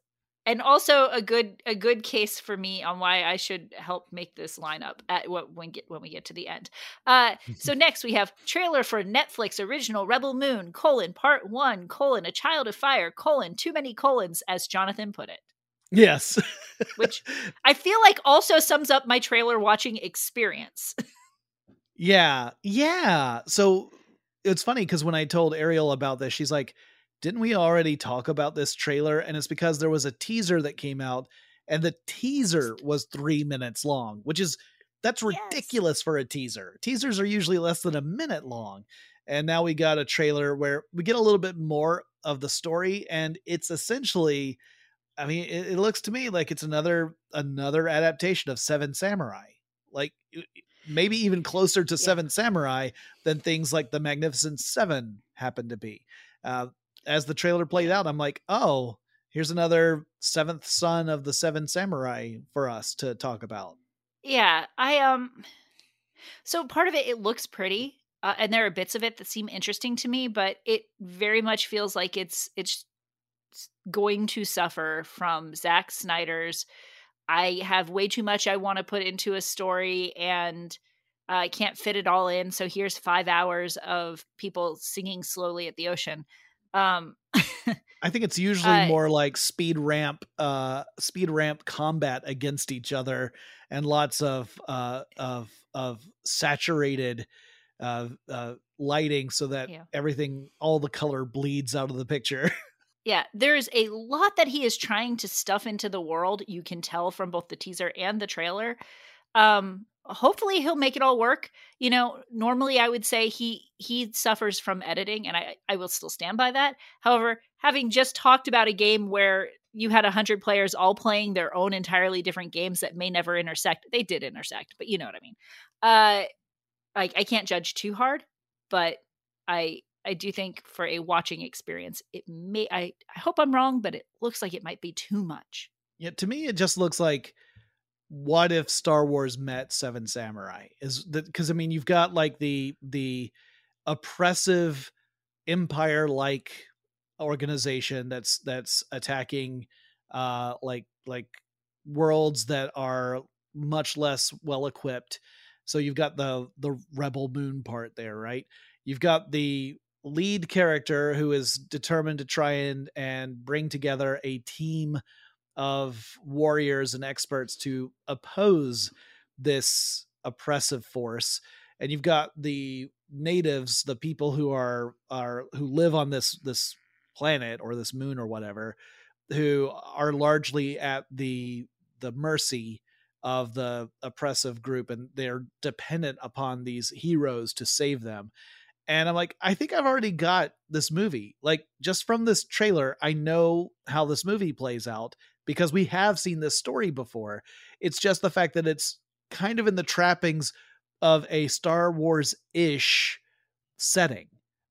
and also a good a good case for me on why I should help make this lineup at what when get when we get to the end. Uh, so next we have trailer for Netflix original Rebel Moon colon part one colon a child of fire colon too many colons as Jonathan put it. Yes, which I feel like also sums up my trailer watching experience. yeah, yeah. So it's funny because when I told Ariel about this, she's like didn't we already talk about this trailer? And it's because there was a teaser that came out, and the teaser was three minutes long, which is that's ridiculous yes. for a teaser. Teasers are usually less than a minute long. And now we got a trailer where we get a little bit more of the story, and it's essentially I mean, it, it looks to me like it's another another adaptation of Seven Samurai. Like maybe even closer to yeah. Seven Samurai than things like the Magnificent Seven happen to be. Uh, as the trailer played out, I'm like, oh, here's another seventh son of the seven samurai for us to talk about. Yeah, I um so part of it it looks pretty uh, and there are bits of it that seem interesting to me, but it very much feels like it's it's going to suffer from Zack Snyder's I have way too much I want to put into a story and I can't fit it all in, so here's 5 hours of people singing slowly at the ocean. Um, I think it's usually uh, more like speed ramp, uh, speed ramp combat against each other, and lots of uh, of of saturated uh, uh, lighting so that yeah. everything, all the color bleeds out of the picture. yeah, there's a lot that he is trying to stuff into the world. You can tell from both the teaser and the trailer. Um, hopefully he'll make it all work you know normally i would say he he suffers from editing and i i will still stand by that however having just talked about a game where you had 100 players all playing their own entirely different games that may never intersect they did intersect but you know what i mean uh i, I can't judge too hard but i i do think for a watching experience it may i i hope i'm wrong but it looks like it might be too much yeah to me it just looks like what if Star Wars met Seven Samurai? Is that because I mean you've got like the the oppressive empire like organization that's that's attacking uh like like worlds that are much less well equipped. So you've got the the rebel moon part there, right? You've got the lead character who is determined to try and and bring together a team of warriors and experts to oppose this oppressive force. And you've got the natives the people who are are who live on this this planet or this moon or whatever who are largely at the the mercy of the oppressive group and they're dependent upon these heroes to save them And I'm like, I think I've already got this movie. Like, just from this trailer, I know how this movie plays out because we have seen this story before. It's just the fact that it's kind of in the trappings of a Star Wars ish setting.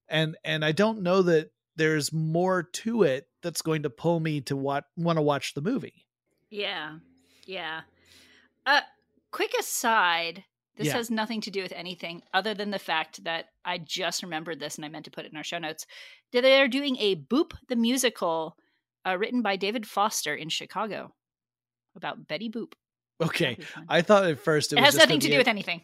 And and I don't know that there's more to it that's going to pull me to what want to watch the movie. Yeah. Yeah. Uh quick aside, this Yeah. has nothing to do with anything other than the fact that I just remembered this and I meant to put it in our show notes. They're doing a Boop the musical uh, written by David Foster in Chicago about Betty Boop. Okay. That'd be fun. I thought at first it, it was has nothing gonna do a- with anything.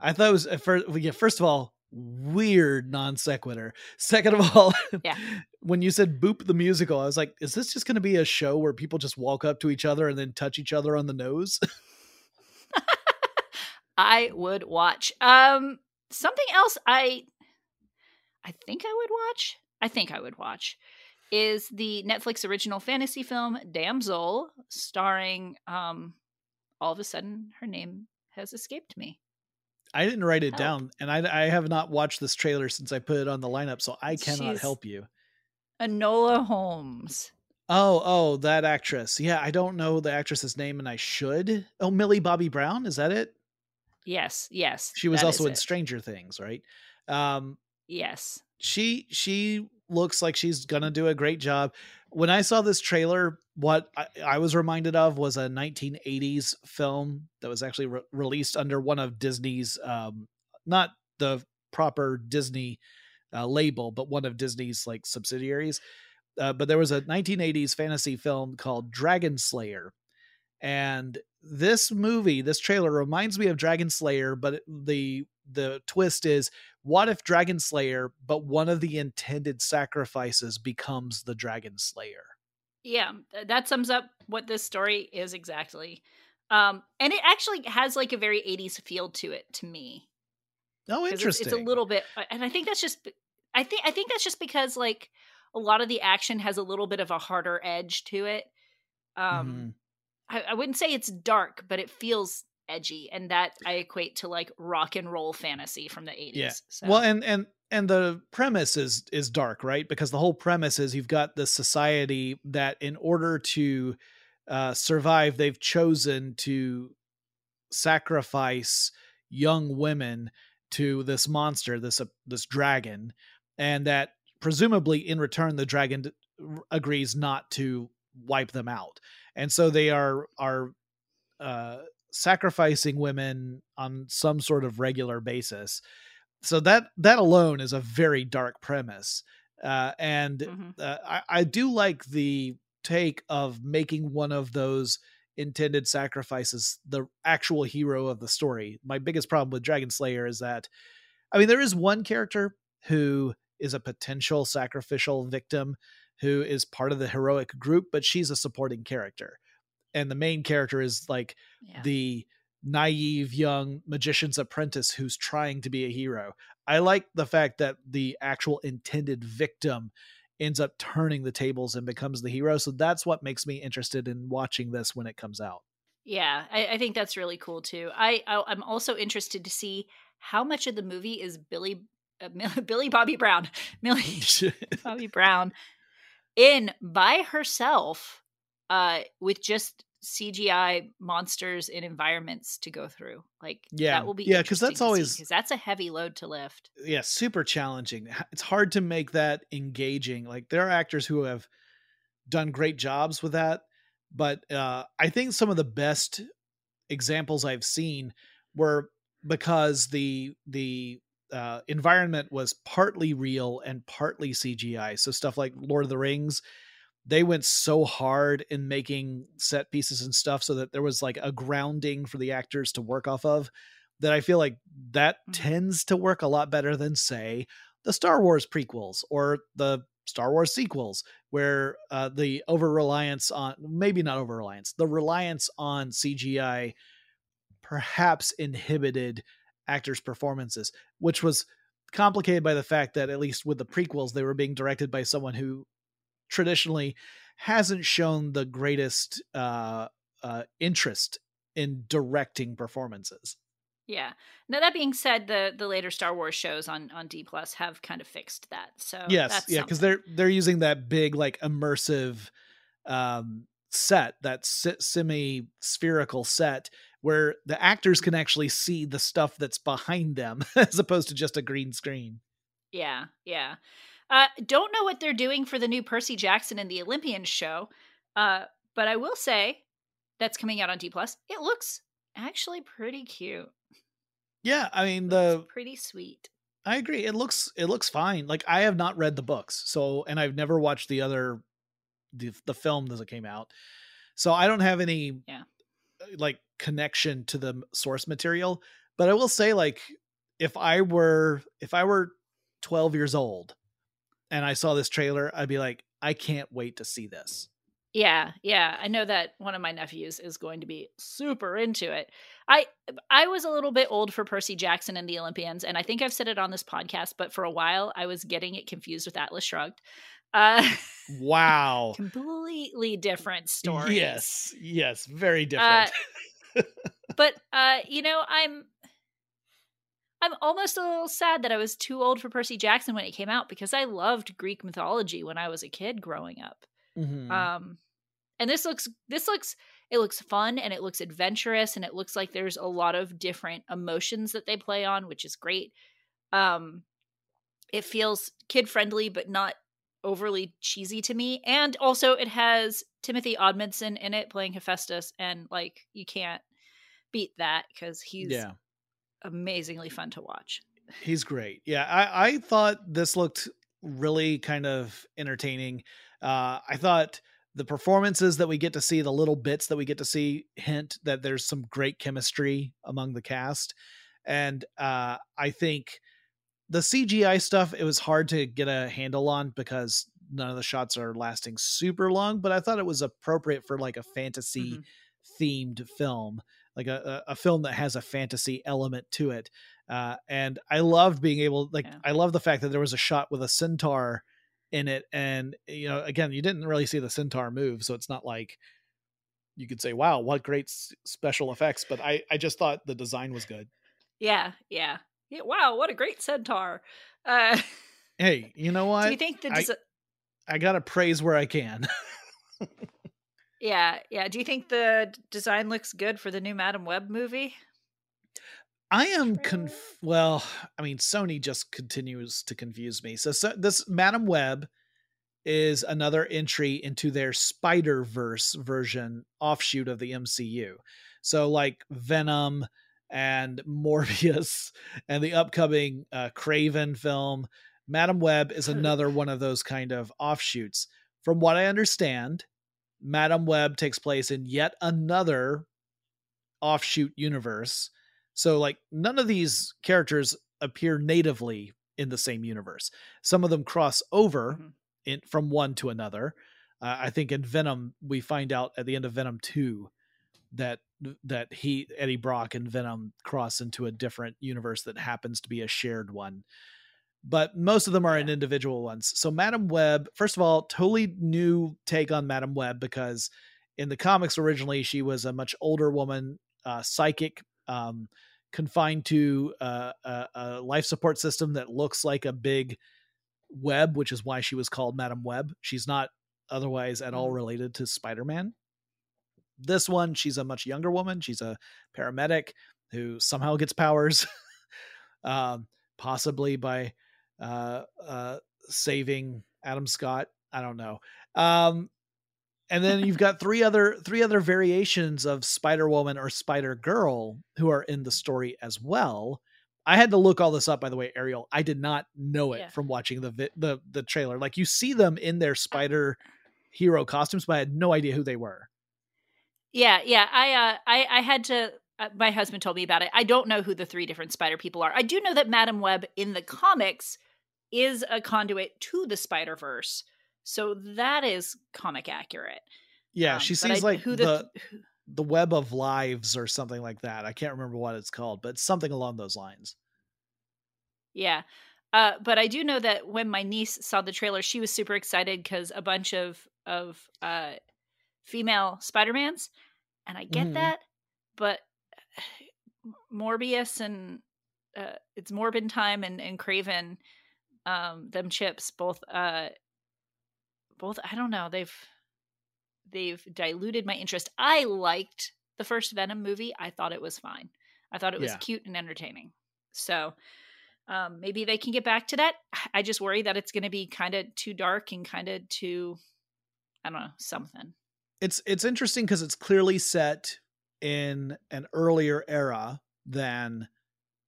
I thought it was at first. well, Yeah, first of all, weird non sequitur. Second of all, Yeah. when you said "boop the musical," I was like, "Is this just going to be a show where people just walk up to each other and then touch each other on the nose?" I would watch. Um, something else I, I think I would watch. I think I would watch is the Netflix original fantasy film Damsel, starring. Um, all of a sudden, her name has escaped me. I didn't write it Help. down, and I, I have not watched this trailer since I put it on the lineup, so I cannot She's- help you. Enola Holmes. Oh, oh, that actress. Yeah, I don't know the actress's name, and I should. Oh, Millie Bobby Brown. Is that it? Yes, yes. She was also in it. Stranger Things, right? Um, Yes. she she looks like she's gonna do a great job. When I saw this trailer, what I, I was reminded of was a 1980s film that was actually re- released under one of Disney's, um, not the proper Disney uh, label, but one of Disney's like subsidiaries. Uh, but there was a 1980s fantasy film called Dragon Slayer, and this movie, this trailer reminds me of Dragon Slayer, but the the twist is what if Dragon Slayer, but one of the intended sacrifices becomes the Dragon Slayer? Yeah, that sums up what this story is exactly. Um, and it actually has like a very 80s feel to it to me. Oh, 'Cause it's- interesting. It's, a little bit, and I think that's just, I think, I think that's just because like a lot of the action has a little bit of a harder edge to it. Um, Mhm. I, I wouldn't say it's dark, but it feels edgy, and that I equate to like rock and roll fantasy from the 80s. Yeah. So. Well, and and and the premise is is dark, right? Because the whole premise is you've got this society that, in order to uh, survive, they've chosen to sacrifice young women to this monster, this uh, this dragon, and that presumably in return the dragon agrees not to wipe them out, and so they are are uh, sacrificing women on some sort of regular basis. So that that alone is a very dark premise uh, and Mhm. uh, I, I do like the take of making one of those intended sacrifices the actual hero of the story. My biggest problem with dragon slayer is that i mean there is one character who is a potential sacrificial victim who is part of the heroic group but she's a supporting character and the main character is like yeah. the naive young magician's apprentice who's trying to be a hero. I like the fact that the actual intended victim ends up turning the tables and becomes the hero. So that's what makes me interested in watching this when it comes out. Yeah, I, I think that's really cool too. I, I I'm also interested to see how much of the movie is Billy uh, Billy Bobby Brown, Millie Bobby Brown in by herself, uh, with just CGI monsters and environments to go through. Like Yeah. that will be yeah, because that's always- because that's a heavy load to lift. yeah, super challenging. It's hard to make that engaging. Like there are actors who have done great jobs with that, but uh, I think some of the best examples I've seen were because the the uh, environment was partly real and partly CGI. So stuff like Lord of the Rings, they went so hard in making set pieces and stuff so that there was like a grounding for the actors to work off of that I feel like that Mhm. tends to work a lot better than say the Star Wars prequels or the Star Wars sequels where uh, the over reliance on maybe not over reliance the reliance on CGI perhaps inhibited actors performances which was complicated by the fact that at least with the prequels they were being directed by someone who traditionally hasn't shown the greatest uh, uh, interest in directing performances Yeah. Now that being said, the the later Star Wars shows on on D Plus have kind of fixed that. So yes, yeah, because they're they're using that big like immersive um set, that semi spherical set where the actors can actually see the stuff that's behind them as opposed to just a green screen. Yeah, yeah. Uh, don't know what they're doing for the new Percy Jackson and the Olympians show, uh, but I will say that's coming out on D Plus. It looks actually pretty cute. Yeah, I mean the pretty sweet. I agree. It looks it looks fine. Like I have not read the books, so and I've never watched the other the the film as it came out, so I don't have any yeah uh, like connection to the source material. But I will say, like, if I were if I were twelve years old and I saw this trailer, I'd be like, I can't wait to see this. Yeah, yeah. I know that one of my nephews is going to be super into it. I I was a little bit old for Percy Jackson and the Olympians, and I think I've said it on this podcast, but for a while I was getting it confused with Atlas Shrugged. Uh wow. completely different story. Yes. Yes, very different. Uh, but uh, you know, I'm I'm almost a little sad that I was too old for Percy Jackson when it came out because I loved Greek mythology when I was a kid growing up. Mm-hmm. Um and this looks this looks it looks fun and it looks adventurous and it looks like there's a lot of different emotions that they play on which is great um it feels kid friendly but not overly cheesy to me and also it has timothy Omundson in it playing hephaestus and like you can't beat that because he's yeah. amazingly fun to watch. He's great. Yeah i i thought this looked really kind of entertaining. Uh i thought the performances that we get to see, the little bits that we get to see, hint that there's some great chemistry among the cast. And uh, I think the CGI stuff, it was hard to get a handle on because none of the shots are lasting super long, but I thought it was appropriate for like a fantasy mm-hmm. themed film, like a, a, film that has a fantasy element to it. Uh, and I loved being able, like, yeah. I love the fact that there was a shot with a centaur in it and you know again you didn't really see the centaur move so it's not like you could say wow what great s- special effects but i i just thought the design was good yeah yeah, yeah wow what a great centaur. Uh hey you know what do you think the desi- I, I gotta praise where i can. Yeah yeah do you think the design looks good for the new madam web movie? I am conf- well, I mean Sony just continues to confuse me. So, so this Madam Web is another entry into their Spider-Verse version offshoot of the MCU. So like Venom and Morbius and the upcoming uh, Kraven film, Madam Web is another one of those kind of offshoots. From what I understand, Madam Web takes place in yet another offshoot universe so like none of these characters appear natively in the same universe. Some of them cross over mm-hmm. in from one to another. Uh, I think in Venom we find out at the end of Venom 2 that that he Eddie Brock and Venom cross into a different universe that happens to be a shared one. But most of them are in individual ones. So Madam Web, first of all, totally new take on Madam Web because in the comics originally she was a much older woman, uh, psychic um, confined to uh, a, a, life support system that looks like a big web, which is why she was called Madam Web. She's not otherwise at all mm. related to Spider Man. This one, she's a much younger woman. She's a paramedic who somehow gets powers, um, possibly by uh, uh, saving Adam Scott. I don't know. Um, and then you've got three other three other variations of Spider Woman or Spider Girl who are in the story as well. I had to look all this up, by the way, Ariel. I did not know it yeah. from watching the vi- the the trailer. Like you see them in their spider hero costumes, but I had no idea who they were. Yeah, yeah. I uh, I I had to. Uh, my husband told me about it. I don't know who the three different spider people are. I do know that Madam Web in the comics is a conduit to the Spider Verse. So that is comic accurate. Yeah, um, she seems I, like who the, the the web of lives or something like that. I can't remember what it's called, but something along those lines. Yeah. Uh, but I do know that when my niece saw the trailer, she was super excited because a bunch of of uh, female Spider Mans, and I get mm. that, but Morbius and uh, it's Morbin time and and Kraven, um, them chips both uh, both I don't know they've they've diluted my interest. I liked the first Venom movie. I thought it was fine. I thought it was Yeah. cute and entertaining. So um, maybe they can get back to that. I just worry that it's going to be kind of too dark and kind of too, I don't know, something. It's it's interesting because it's clearly set in an earlier era than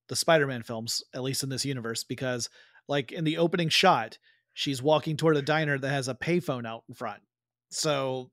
the Spider-Man films, at least in this universe, because like in the opening shot, she's walking toward a diner that has a payphone out in front. So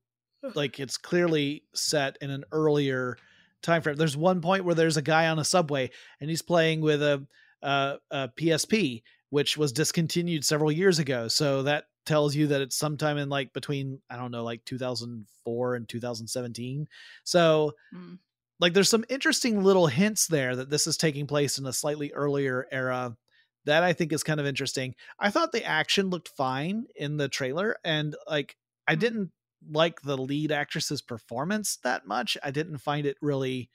like it's clearly set in an earlier time frame. There's one point where there's a guy on a subway and he's playing with a a, a PSP, which was discontinued several years ago. So that tells you that it's sometime in like between I don't know, like 2004 and 2017. So Mm. like there's some interesting little hints there that this is taking place in a slightly earlier era that I think is kind of interesting. I thought the action looked fine in the trailer and like I Mhm. didn't like the lead actress's performance that much. I didn't find it really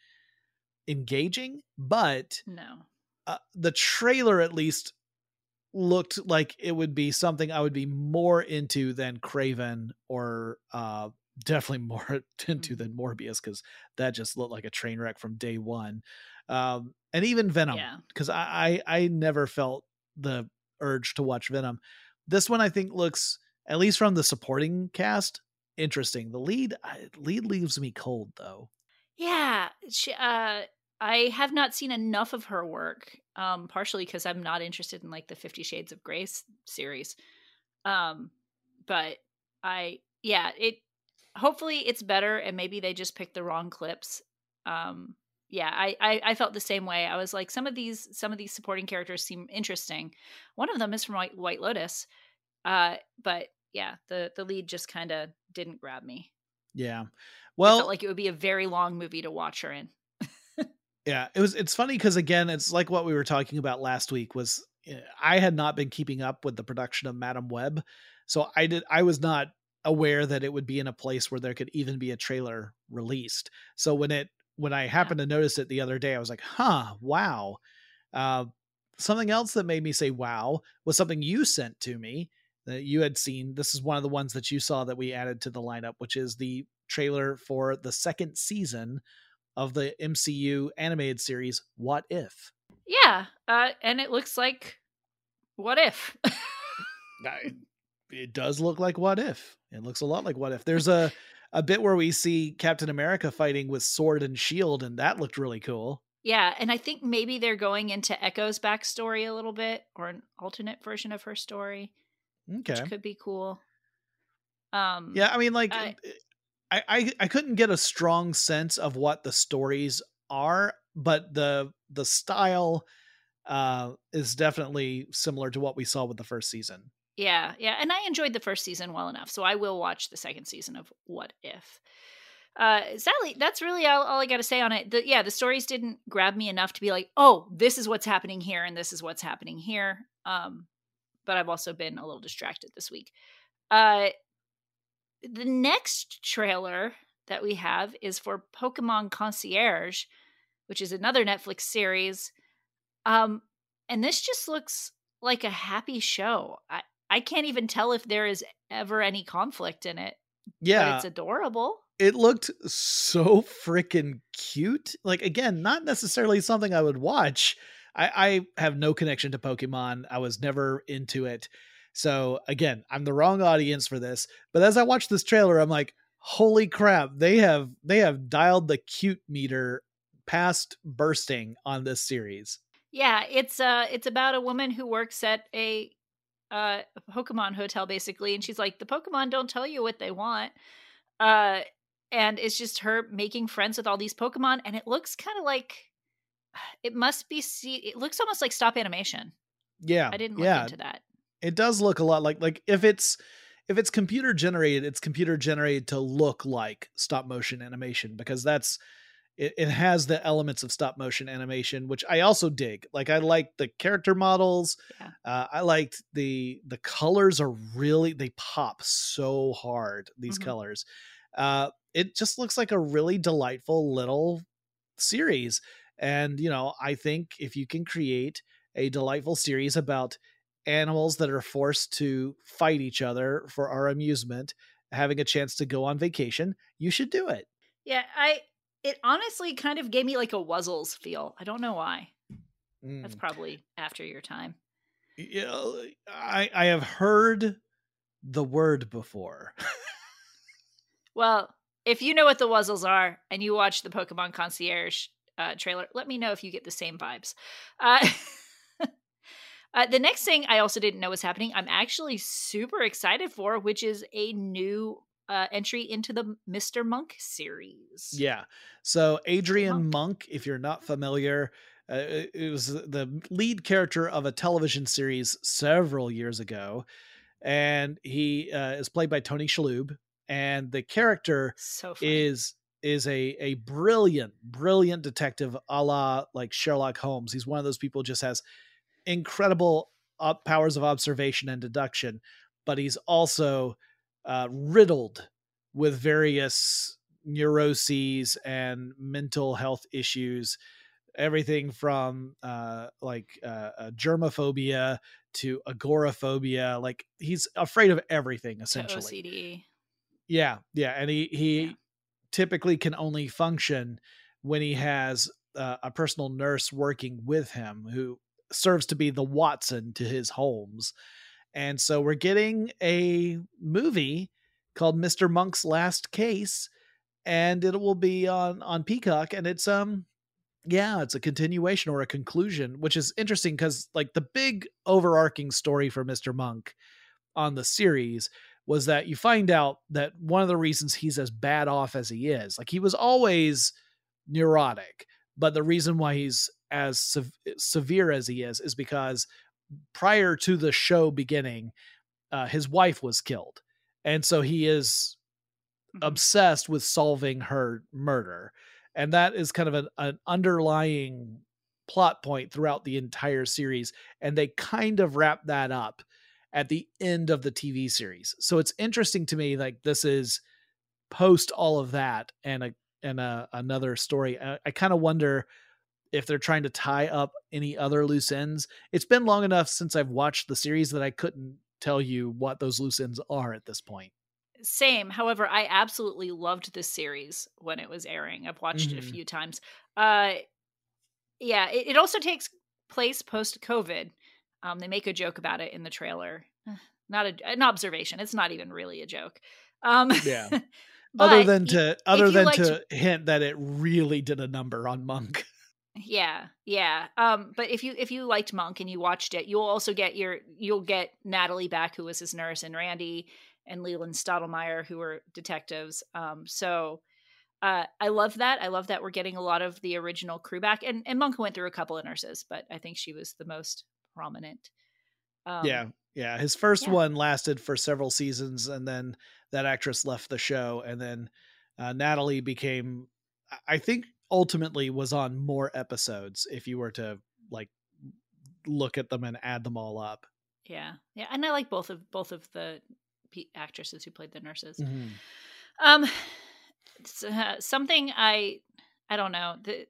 engaging, but No. uh, the trailer at least looked like it would be something I would be more into than Kraven or uh definitely more into Mhm. than Morbius because that just looked like a train wreck from day one. Um and even Venom Yeah. because I, I I never felt the urge to watch Venom. This one I think looks at least from the supporting cast interesting. The lead I, lead leaves me cold though. Yeah. She, uh, I have not seen enough of her work, um, partially because I'm not interested in like the Fifty Shades of s- series. Um, but I, yeah, it. Hopefully, it's better, and maybe they just picked the wrong clips. Um, yeah, I, I I felt the same way. I was like, some of these some of these supporting characters seem interesting. One of them is from White, White Lotus, uh, but yeah, the the lead just kind of didn't grab me. Yeah. Well, felt like it would be a very long movie to watch her in. Yeah, it was. It's funny because again, it's like what we were talking about last week. Was eh, I had not been keeping up with the production of Madam Web, so I did. I was not aware that it would be in a place where there could even be a trailer released. So when it when I happened to notice it the other day, I was like, "Huh, wow." Uh, something else that made me say "wow" was something you sent to me that you had seen. This is one of the ones that you saw that we added to the lineup, which is the trailer for the second season of the MCU animated series What If. Yeah, uh, and it looks like what if? It does look like What If. It looks a lot like What If. There's a a bit where we see Captain America fighting with sword and shield and that looked really cool. yeah, and I think maybe they're going into Echo's backstory a little bit, or an alternate version of her story, Okay. which could be cool. Um, Yeah, I mean like I- I, I I couldn't get a strong sense of what the stories are, but the the style uh is definitely similar to what we saw with the first season. yeah, yeah, and I enjoyed the first season well enough, so I will watch the second season of What If. Uh, Sally, that's really all, all I got to say on it. The, yeah, the stories didn't grab me enough to be like, oh, this is what's happening here, and this is what's happening here. Um, but I've also been a little distracted this week. Uh, the next trailer that we have is for Pokemon Concierge, which is another Netflix series. Um, and this just looks like a happy show. I, I can't even tell if there is ever any conflict in it, but Yeah, it's adorable. it looked so freaking cute. Like again, not necessarily something I would watch. I, I have no connection to Pokemon. I was never into it. So again, I'm the wrong audience for this. But as I watch this trailer, I'm like, holy crap, they have they have dialed the cute meter past bursting on this series. Yeah, it's uh it's about a woman who works at a uh Pokemon hotel basically and she's like the Pokemon don't tell you what they want. Uh and it's just her making friends with all these Pokemon and it looks kind of like it must be see it looks almost like stop animation. Yeah. I didn't look yeah, into that. It does look a lot like like if it's if it's computer generated it's computer generated to look like stop motion animation because that's it, it has the elements of stop motion animation which i also dig like i like the character models Yeah. uh, i liked the the colors are really they pop so hard these Mhm. colors uh it just looks like a really delightful little series And, you know, I think if you can create a delightful series about animals that are forced to fight each other for our amusement, having a chance to go on vacation, you should do it. Yeah, I it honestly kind of gave me like a Wuzzles feel. I don't know why. Mm. That's probably after your time. Know, I I have heard the word before. well, if you know what the Wuzzles are and you watch the Pokemon Concierge uh, trailer, let me know if you get the same vibes. Uh, uh, the next thing I also didn't know was happening, I'm actually super excited for, which is a new uh, entry into the Mr. Monk series. Yeah. So Adrian Monk, Monk if you're not familiar, uh, it was the lead character of a television series several years ago, and he uh, is played by Tony Shalhoub, and the character so is is a a brilliant, brilliant detective, a la like Sherlock Holmes. He's one of those people just has incredible powers of observation and deduction, but he's also uh, riddled with various neuroses and mental health issues everything from uh like uh, uh germophobia to agoraphobia like he's afraid of everything essentially OCD. yeah yeah and he he yeah. typically can only function when he has uh, a personal nurse working with him who serves to be the Watson to his Holmes and so we're getting a movie called Mr. Monk's Last Case and it will be on on Peacock and it's um yeah, it's a continuation or a conclusion, which is interesting cuz like the big overarching story for Mr. Monk on the series was that you find out that one of the reasons he's as bad off as he is, like he was always neurotic, but the reason why he's as sev- severe as he is is because prior to the show beginning, uh, his wife was killed, and so he is mm-hmm. obsessed with solving her murder, and that is kind of an, an underlying plot point throughout the entire series, and they kind of wrap that up at the end of the TV series. So it's interesting to me, like this is post all of that and a and a, another story. I, I kind of wonder if they're trying to tie up any other loose ends. It's been long enough since I've watched the series that I couldn't tell you what those loose ends are at this point. Same. However, I absolutely loved this series when it was airing. I've watched mm-hmm. it a mm-hmm. few times. Uh yeah, it, it also takes place post COVID. Um, they make a joke about it in the trailer. Not a, an observation. It's not even really a joke. Um, yeah. other than to other than to hint that it really did a number on Monk. Yeah, yeah. Um, but if you if you liked Monk and you watched it, you'll also get your you'll get Natalie back, who was his nurse, and Randy and Leland Stottlemeyer, who were detectives. Um, so uh, I love that. I love that we're getting a lot of the original crew back. And and Monk went through a couple of nurses, but I think she was the most prominent. Um, yeah, yeah. His first yeah. one lasted for several seasons, and then that actress left the show, and then uh, Natalie became, I think, ultimately was on more episodes if you were to like look at them and add them all up. Yeah, yeah, and I like both of both of the actresses who played the nurses. Mm-hmm. Um, uh, something I I don't know the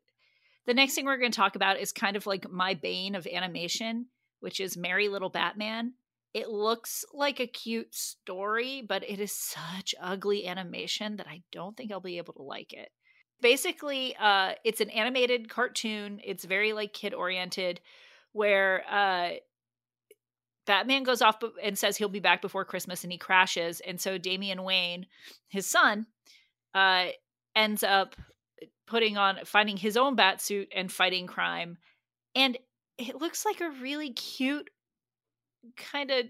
the next thing we're going to talk about is kind of like my bane of animation, which is Merry Little Batman. It looks like a cute story, but it is such ugly animation that I don't think I'll be able to like it basically uh it's an animated cartoon it's very like kid oriented where uh batman goes off and says he'll be back before christmas and he crashes and so damian wayne his son uh ends up putting on finding his own bat suit and fighting crime and it looks like a really cute kind of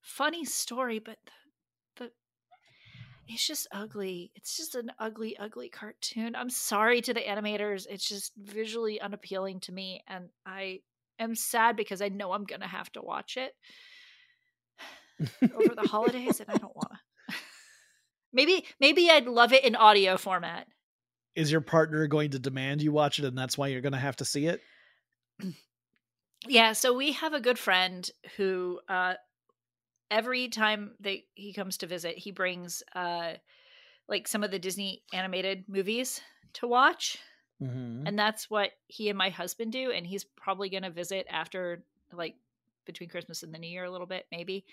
funny story but it's just ugly. It's just an ugly, ugly cartoon. I'm sorry to the animators. It's just visually unappealing to me. And I am sad because I know I'm going to have to watch it over the holidays and I don't want to. maybe, maybe I'd love it in audio format. Is your partner going to demand you watch it and that's why you're going to have to see it? yeah. So we have a good friend who, uh, every time that he comes to visit, he brings uh like some of the Disney animated movies to watch. Mhm. and that's what he and my husband do and he's probably going to visit after like between christmas and the new year a little bit maybe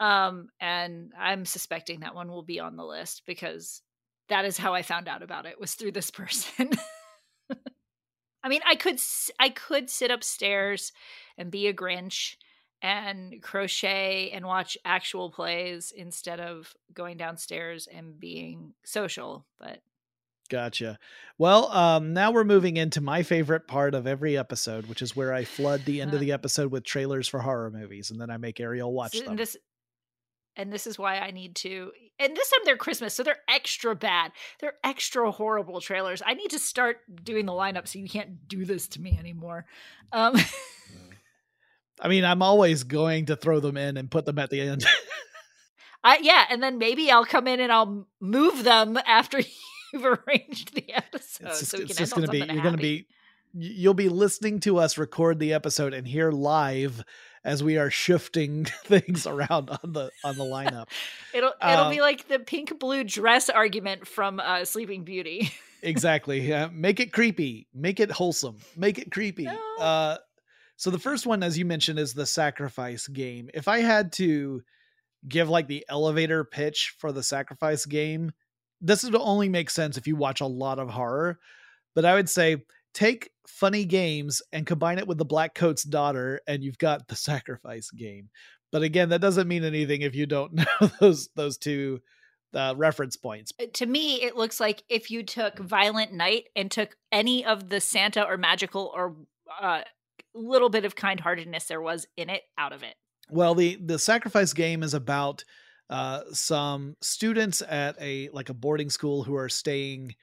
um and i'm suspecting that one will be on the list because that is how i found out about it was through this person i mean i could I could sit upstairs and be a grinch and crochet and watch actual plays instead of going downstairs and being social but Gotcha. Well, um, now we're moving into my favorite part of every episode, which is where I flood the end of the episode with trailers for horror movies, and then I make Ariel watch So- them. And this and this is why I need to and this time they're Christmas, so they're extra bad. They're extra horrible trailers. I need to start doing the lineup so you can't do this to me anymore. Um I mean, I'm always going to throw them in and put them at the end. I yeah, and then maybe I'll come in and I'll move them after you've arranged the episode it's just, so we it's can just gonna be you're gonna be you'll be listening to us record the episode and hear live as we are shifting things around on the on the lineup. It'll it'll um, be like the pink blue dress argument from uh, Sleeping Beauty. exactly. Yeah. Make it creepy. Make it wholesome. Make it creepy. No. Uh, so the first one, as you mentioned, is the sacrifice game. If I had to give like the elevator pitch for the sacrifice game, this would only make sense if you watch a lot of horror. But I would say take funny games and combine it with the Black Coat's daughter, and you've got the sacrifice game. But again, that doesn't mean anything if you don't know those those two uh, reference points. Uh, to me it looks like if you took violent night and took any of the santa or magical or uh little bit of kind-heartedness there was in it out of it. Well, the the sacrifice game is about uh, some students at a like a boarding school who are staying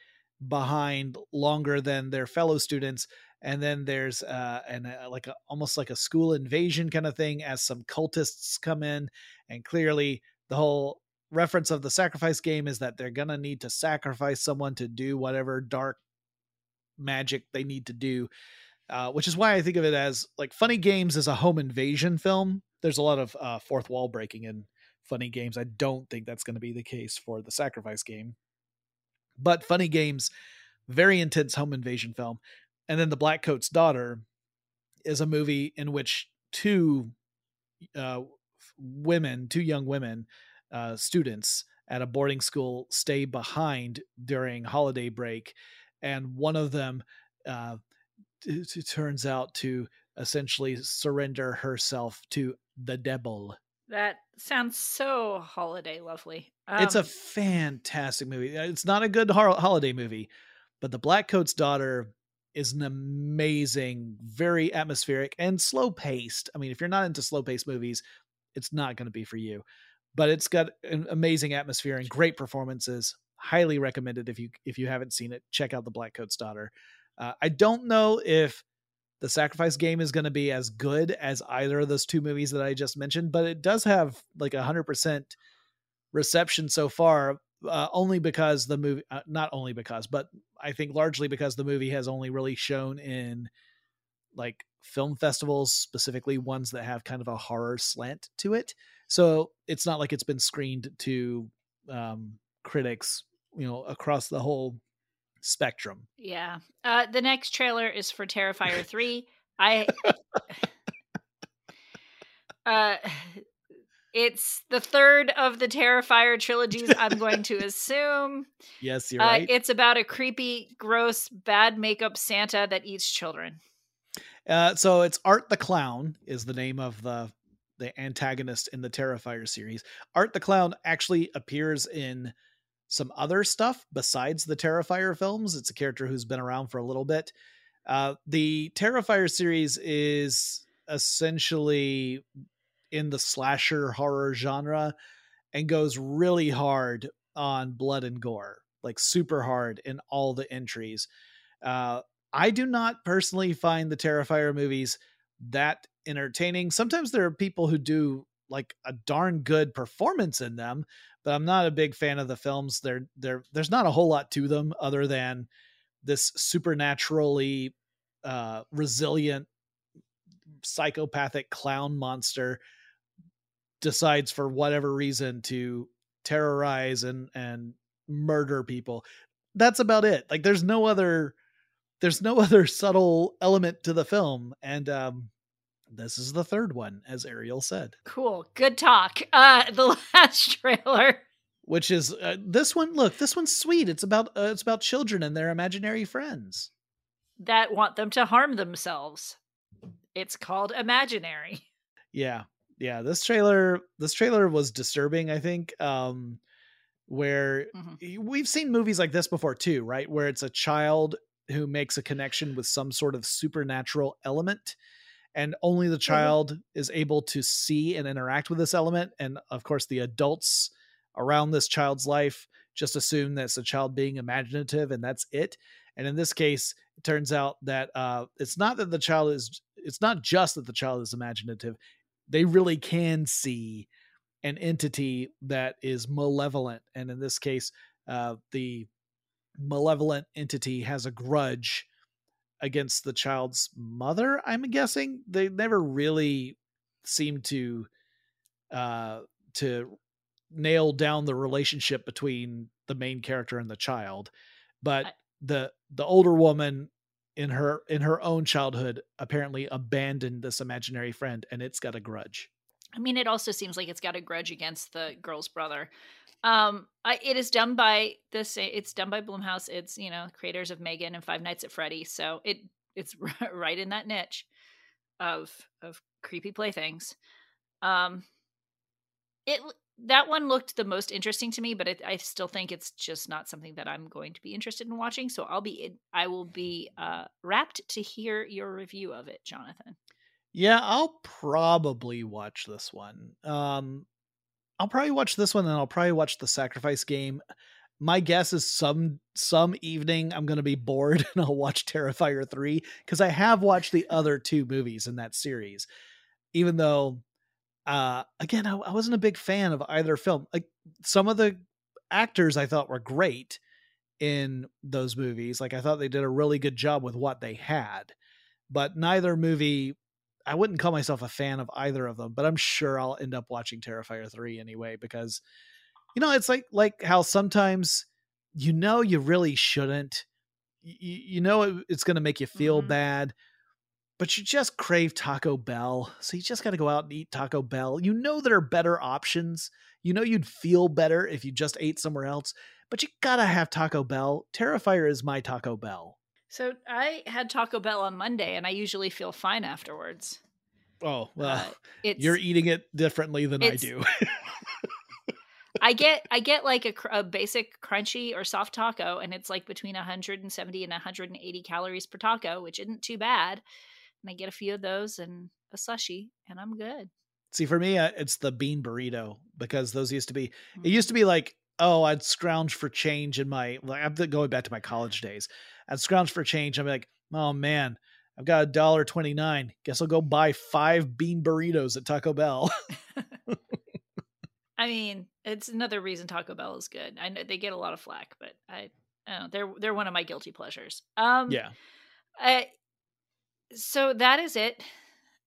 behind longer than their fellow students, and then there's uh, an uh, like a, almost like a school invasion kind of thing as some cultists come in, and clearly the whole reference of the sacrifice game is that they're gonna need to sacrifice someone to do whatever dark magic they need to do uh, which is why I think of it as like Funny Games is a home invasion film. There's a lot of uh, fourth wall breaking in Funny Games. I don't think that's going to be the case for the Sacrifice game, but Funny Games, very intense home invasion film. And then The Black Coat's Daughter is a movie in which two uh, women, two young women, uh, students at a boarding school stay behind during holiday break, and one of them. Uh, it, it turns out to essentially surrender herself to the devil. that sounds so holiday lovely it's a Um, fantastic movie. Uh, It's not a good hor- holiday movie, but The Black Coat's Daughter is an amazing, very atmospheric and slow paced. I mean, if you're not into slow paced movies, it's not going to be for you. But it's got an amazing atmosphere and great performances. Highly recommended if you if you haven't seen it. Check out The Black Coat's Daughter. Uh, I don't know if the Sacrifice Game is going to be as good as either of those two movies that I just mentioned, but it does have like a hundred percent reception so far. Uh, only because the movie, uh, not only because, but I think largely because the movie has only really shown in like film festivals, specifically ones that have kind of a horror slant to it. So it's not like it's been screened to um, critics, you know, across the whole spectrum. yeah uh the next trailer is for terrifier 3 i uh it's the third of the terrifier trilogies i'm going to assume Yes, you're uh, right. it's about a creepy gross bad makeup santa that eats children Uh, so it's Art the Clown is the name of the the antagonist in the Terrifier series. Art the Clown actually appears in some other stuff besides the Terrifier films. It's a character who's been around for a little bit. Uh, the Terrifier series is essentially in the slasher horror genre and goes really hard on blood and gore, like super hard in all the entries. Uh, I do not personally find the Terrifier movies that entertaining. Sometimes there are people who do like a darn good performance in them, but I'm not a big fan of the films. There, there, there's not a whole lot to them other than this supernaturally uh, resilient psychopathic clown monster decides for whatever reason to terrorize and and murder people. That's about it. Like there's no other there's no other subtle element to the film, and um, this is the third one, as Ariel said. Cool, good talk. Uh, the last trailer, which is uh, this one. Look, this one's sweet. It's about uh, it's about children and their imaginary friends that want them to harm themselves. It's called Imaginary. Yeah, yeah. This trailer, this trailer was disturbing. I think. Um, where mm-hmm. we've seen movies like this before too, right? Where it's a child who makes a connection with some sort of supernatural element and only the mm-hmm. child mm-hmm. is able to see and interact with this element and of course the adults around this child's life just assume that it's a child being imaginative and that's it and in this case it turns out that uh, it's not that the child is it's not just that the child is imaginative they really can see an entity that is malevolent and in this case uh, the malevolent entity has a grudge against the child's mother i'm guessing? They never really seem to uh to nail down the relationship between the main character and the child but I, the the older woman in her in her own childhood apparently abandoned this imaginary friend and it's got a grudge. I mean it also seems like it's got a grudge against the girl's brother um, I, it is done by this. It's done by Blumhouse. It's you know creators of M3GAN and Five Nights at Freddy. So it it's right in that niche of of creepy playthings. Um, it that one looked the most interesting to me, but it, I still think it's just not something that I'm going to be interested in watching. So I'll be I will be uh, rapt to hear your review of it, Jonathan. Yeah, I'll probably watch this one. Um, I'll probably watch this one and I'll probably watch the sacrifice game. My guess is some some evening I'm going to be bored and I'll watch Terrifier 3 cuz I have watched the other two movies in that series. Even though uh again I, I wasn't a big fan of either film. Like some of the actors I thought were great in those movies. Like I thought they did a really good job with what they had. But neither movie I wouldn't call myself a fan of either of them, but I'm sure I'll end up watching Terrifier 3 anyway because you know, it's like like how sometimes you know you really shouldn't you, you know it, it's going to make you feel mm-hmm. bad, but you just crave Taco Bell. So you just got to go out and eat Taco Bell. You know there are better options. You know you'd feel better if you just ate somewhere else, but you got to have Taco Bell. Terrifier is my Taco Bell. So I had Taco Bell on Monday, and I usually feel fine afterwards. Oh well, uh, you're eating it differently than I do. I get I get like a, a, basic crunchy or soft taco, and it's like between 170 and 180 calories per taco, which isn't too bad. And I get a few of those and a sushi, and I'm good. See, for me, uh, it's the bean burrito because those used to be. Mm-hmm. It used to be like, oh, I'd scrounge for change in my. Like, I'm going back to my college days. I'd scrounge for change. I'm like, oh man, I've got a dollar twenty nine. Guess I'll go buy five bean burritos at Taco Bell. I mean, it's another reason Taco Bell is good. I know they get a lot of flack, but I, I know, they're they're one of my guilty pleasures. Um, yeah. I, so that is it.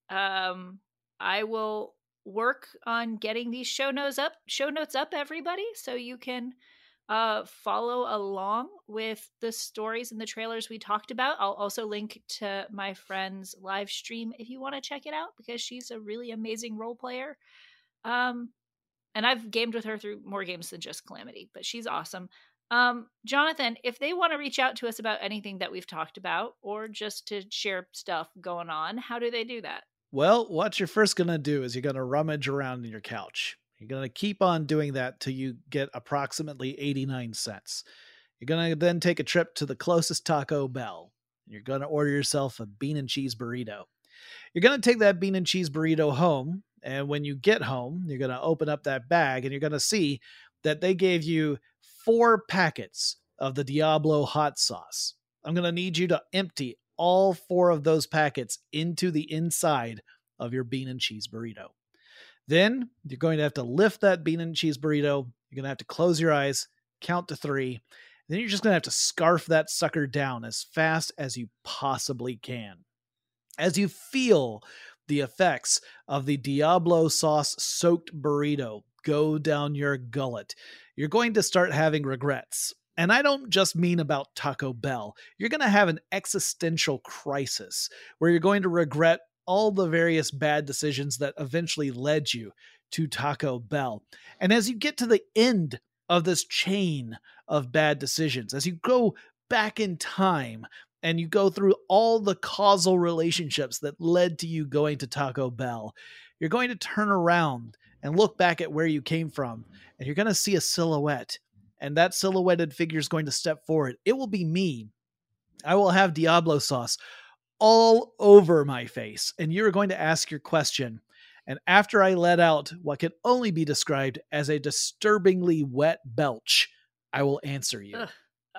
Um, I will work on getting these show notes up, show notes up, everybody, so you can uh, follow along with the stories and the trailers we talked about. I'll also link to my friend's live stream if you want to check it out because she's a really amazing role player. Um, and I've gamed with her through more games than just Calamity, but she's awesome. Um, Jonathan, if they want to reach out to us about anything that we've talked about or just to share stuff going on, how do they do that? Well, what you're first going to do is you're going to rummage around in your couch you're going to keep on doing that till you get approximately 89 cents. You're going to then take a trip to the closest Taco Bell. You're going to order yourself a bean and cheese burrito. You're going to take that bean and cheese burrito home. And when you get home, you're going to open up that bag and you're going to see that they gave you four packets of the Diablo hot sauce. I'm going to need you to empty all four of those packets into the inside of your bean and cheese burrito. Then you're going to have to lift that bean and cheese burrito. You're going to have to close your eyes, count to three. Then you're just going to have to scarf that sucker down as fast as you possibly can. As you feel the effects of the Diablo sauce soaked burrito go down your gullet, you're going to start having regrets. And I don't just mean about Taco Bell. You're going to have an existential crisis where you're going to regret all the various bad decisions that eventually led you to Taco Bell. And as you get to the end of this chain of bad decisions, as you go back in time and you go through all the causal relationships that led to you going to Taco Bell, you're going to turn around and look back at where you came from, and you're going to see a silhouette. And that silhouetted figure is going to step forward. It will be me. I will have Diablo sauce all over my face, and you're going to ask your question. And after I let out what can only be described as a disturbingly wet belch, I will answer you. Ugh.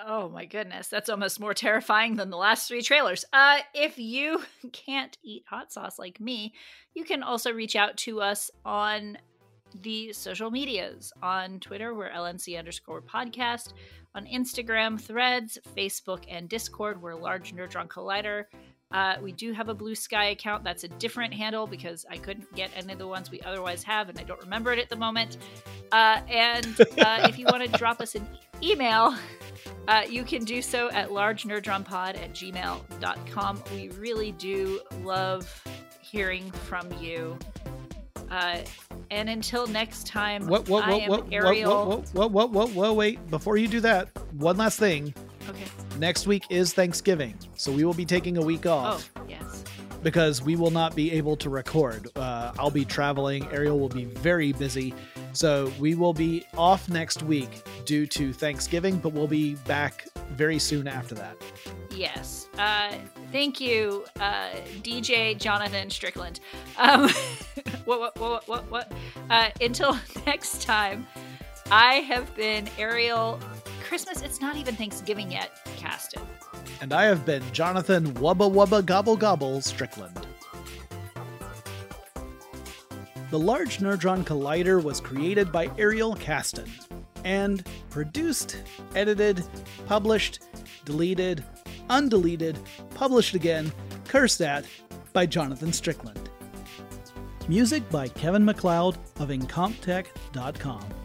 Oh my goodness, that's almost more terrifying than the last three trailers. Uh, if you can't eat hot sauce like me, you can also reach out to us on the social medias. On Twitter, we're LNC underscore podcast. On Instagram, Threads, Facebook, and Discord, we're Large Nerdron Collider. Uh, we do have a Blue Sky account. That's a different handle because I couldn't get any of the ones we otherwise have, and I don't remember it at the moment. Uh, and uh, if you want to drop us an email, uh, you can do so at largenerdronpod at gmail.com. We really do love hearing from you. Uh, and until next time, what, what, what, I am what, Ariel. what, what, what, what, what, wait, before you do that, one last thing. Okay. Next week is Thanksgiving, so we will be taking a week off. Oh, yes. Because we will not be able to record. Uh, I'll be traveling. Ariel will be very busy. So we will be off next week due to Thanksgiving, but we'll be back very soon after that. Yes. Uh, thank you, uh, DJ Jonathan Strickland. Um, what, what, what, what, what? Uh, until next time, I have been Ariel. Christmas, it's not even Thanksgiving yet, Casten. And I have been Jonathan Wubba Wubba Gobble Gobble Strickland. The Large Nerdron Collider was created by Ariel Casten and produced, edited, published, deleted, undeleted, published again, cursed at by Jonathan Strickland. Music by Kevin MacLeod of Incompetech.com.